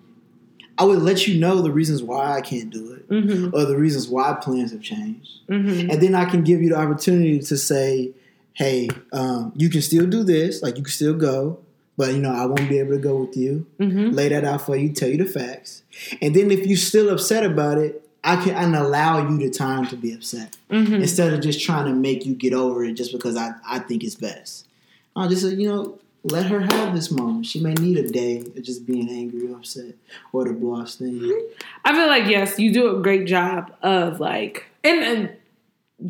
S2: I would let you know the reasons why I can't do it
S1: Mm-hmm.
S2: or the reasons why plans have changed.
S1: Mm-hmm.
S2: And then I can give you the opportunity to say, hey, um, you can still do this, like you can still go, but you know, I won't be able to go with you.
S1: Mm-hmm.
S2: Lay that out for you, tell you the facts. And then if you're still upset about it, I can and allow you the time to be upset
S1: Mm-hmm.
S2: instead of just trying to make you get over it just because I, I think it's best. I'll just say, you know, let her have this moment. She may need a day of just being angry or upset or blow off steam.
S1: I feel like yes, you do a great job of like, and, and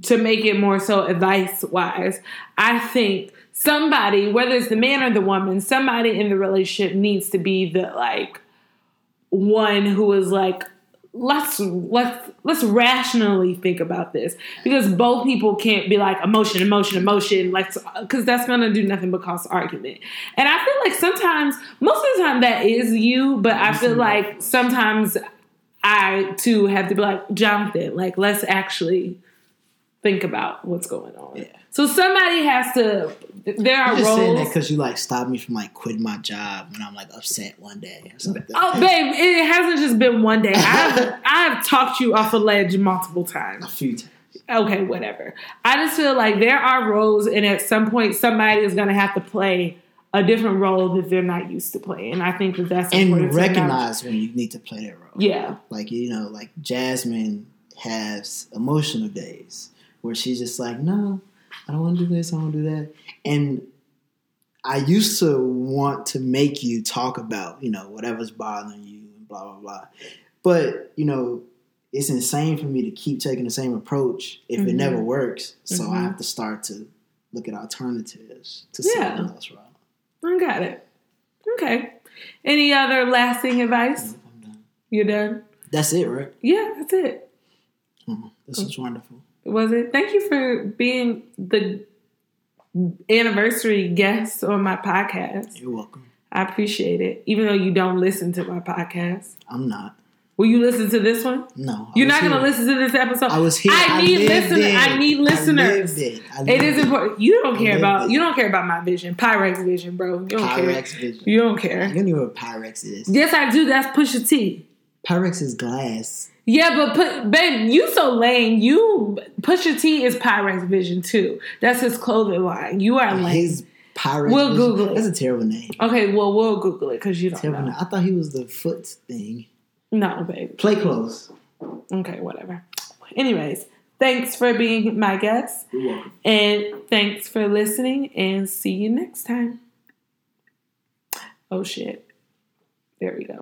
S1: to make it more so advice wise, I think somebody, whether it's the man or the woman, somebody in the relationship needs to be the like one who is like, let's let's let's rationally think about this because both people can't be like emotion, emotion, emotion, like because that's gonna do nothing but cause argument. And I feel like sometimes, most of the time, that is you, but I feel like sometimes I too have to be like Jonathan, like let's actually think about what's going on.
S2: Yeah.
S1: So somebody has to. There are
S2: I'm just saying that because you like stopped me from like quitting my job when I'm like upset one day or something.
S1: Oh, <laughs> babe, it hasn't just been one day. I've <laughs> I've talked you off a ledge multiple times.
S2: a few times.
S1: okay, whatever. I just feel like there are roles, and at some point, somebody is going to have to play a different role that they're not used to playing. And I think that that's important
S2: And recognize when you need to play that role.
S1: Yeah,
S2: Like, you know, like Jasmine has emotional days where she's just like, no, I don't want to do this, I don't want to do that. And I used to want to make you talk about, you know, whatever's bothering you and blah, blah, blah. But, you know, it's insane for me to keep taking the same approach if it
S1: Mhm.
S2: never works. So
S1: Mhm.
S2: I have to start to look at alternatives to
S1: Yeah.
S2: something else, right?
S1: I got it. Okay. Any other lasting advice?
S2: I'm done.
S1: You're done?
S2: That's it, right?
S1: Yeah, that's it.
S2: Mhm. This was wonderful.
S1: Was it? Thank you for being the anniversary guest on my podcast.
S2: You're welcome.
S1: I appreciate it. Even though you don't listen to my podcast.
S2: I'm not.
S1: Will you listen to this one?
S2: No. I
S1: You're not going to listen to this episode.
S2: I was here.
S1: I need
S2: lived
S1: listeners.
S2: it.
S1: I need listeners.
S2: it. I
S1: It
S2: lived
S1: is important. You don't care about
S2: it.
S1: you don't care about my vision, Pyrex vision, bro. You don't care.
S2: Pyrex vision.
S1: You don't care.
S2: You don't even know what Pyrex is.
S1: Yes, I do. That's Pusha T.
S2: Pyrex is glass.
S1: Yeah, but put, babe, you so lame. You Pusha T is Pyrex Vision too. That's his clothing line. You are lame.
S2: His Pyrex.
S1: We'll
S2: vision-
S1: Google it.
S2: That's a terrible name.
S1: okay, well we'll Google it because you don't
S2: Terrible
S1: know.
S2: name. I thought he was the foot thing.
S1: No, babe.
S2: Play close.
S1: Okay, whatever. Anyways, thanks for being my guest,
S2: You're welcome.
S1: and thanks for listening. And see you next time. Oh shit! There we go.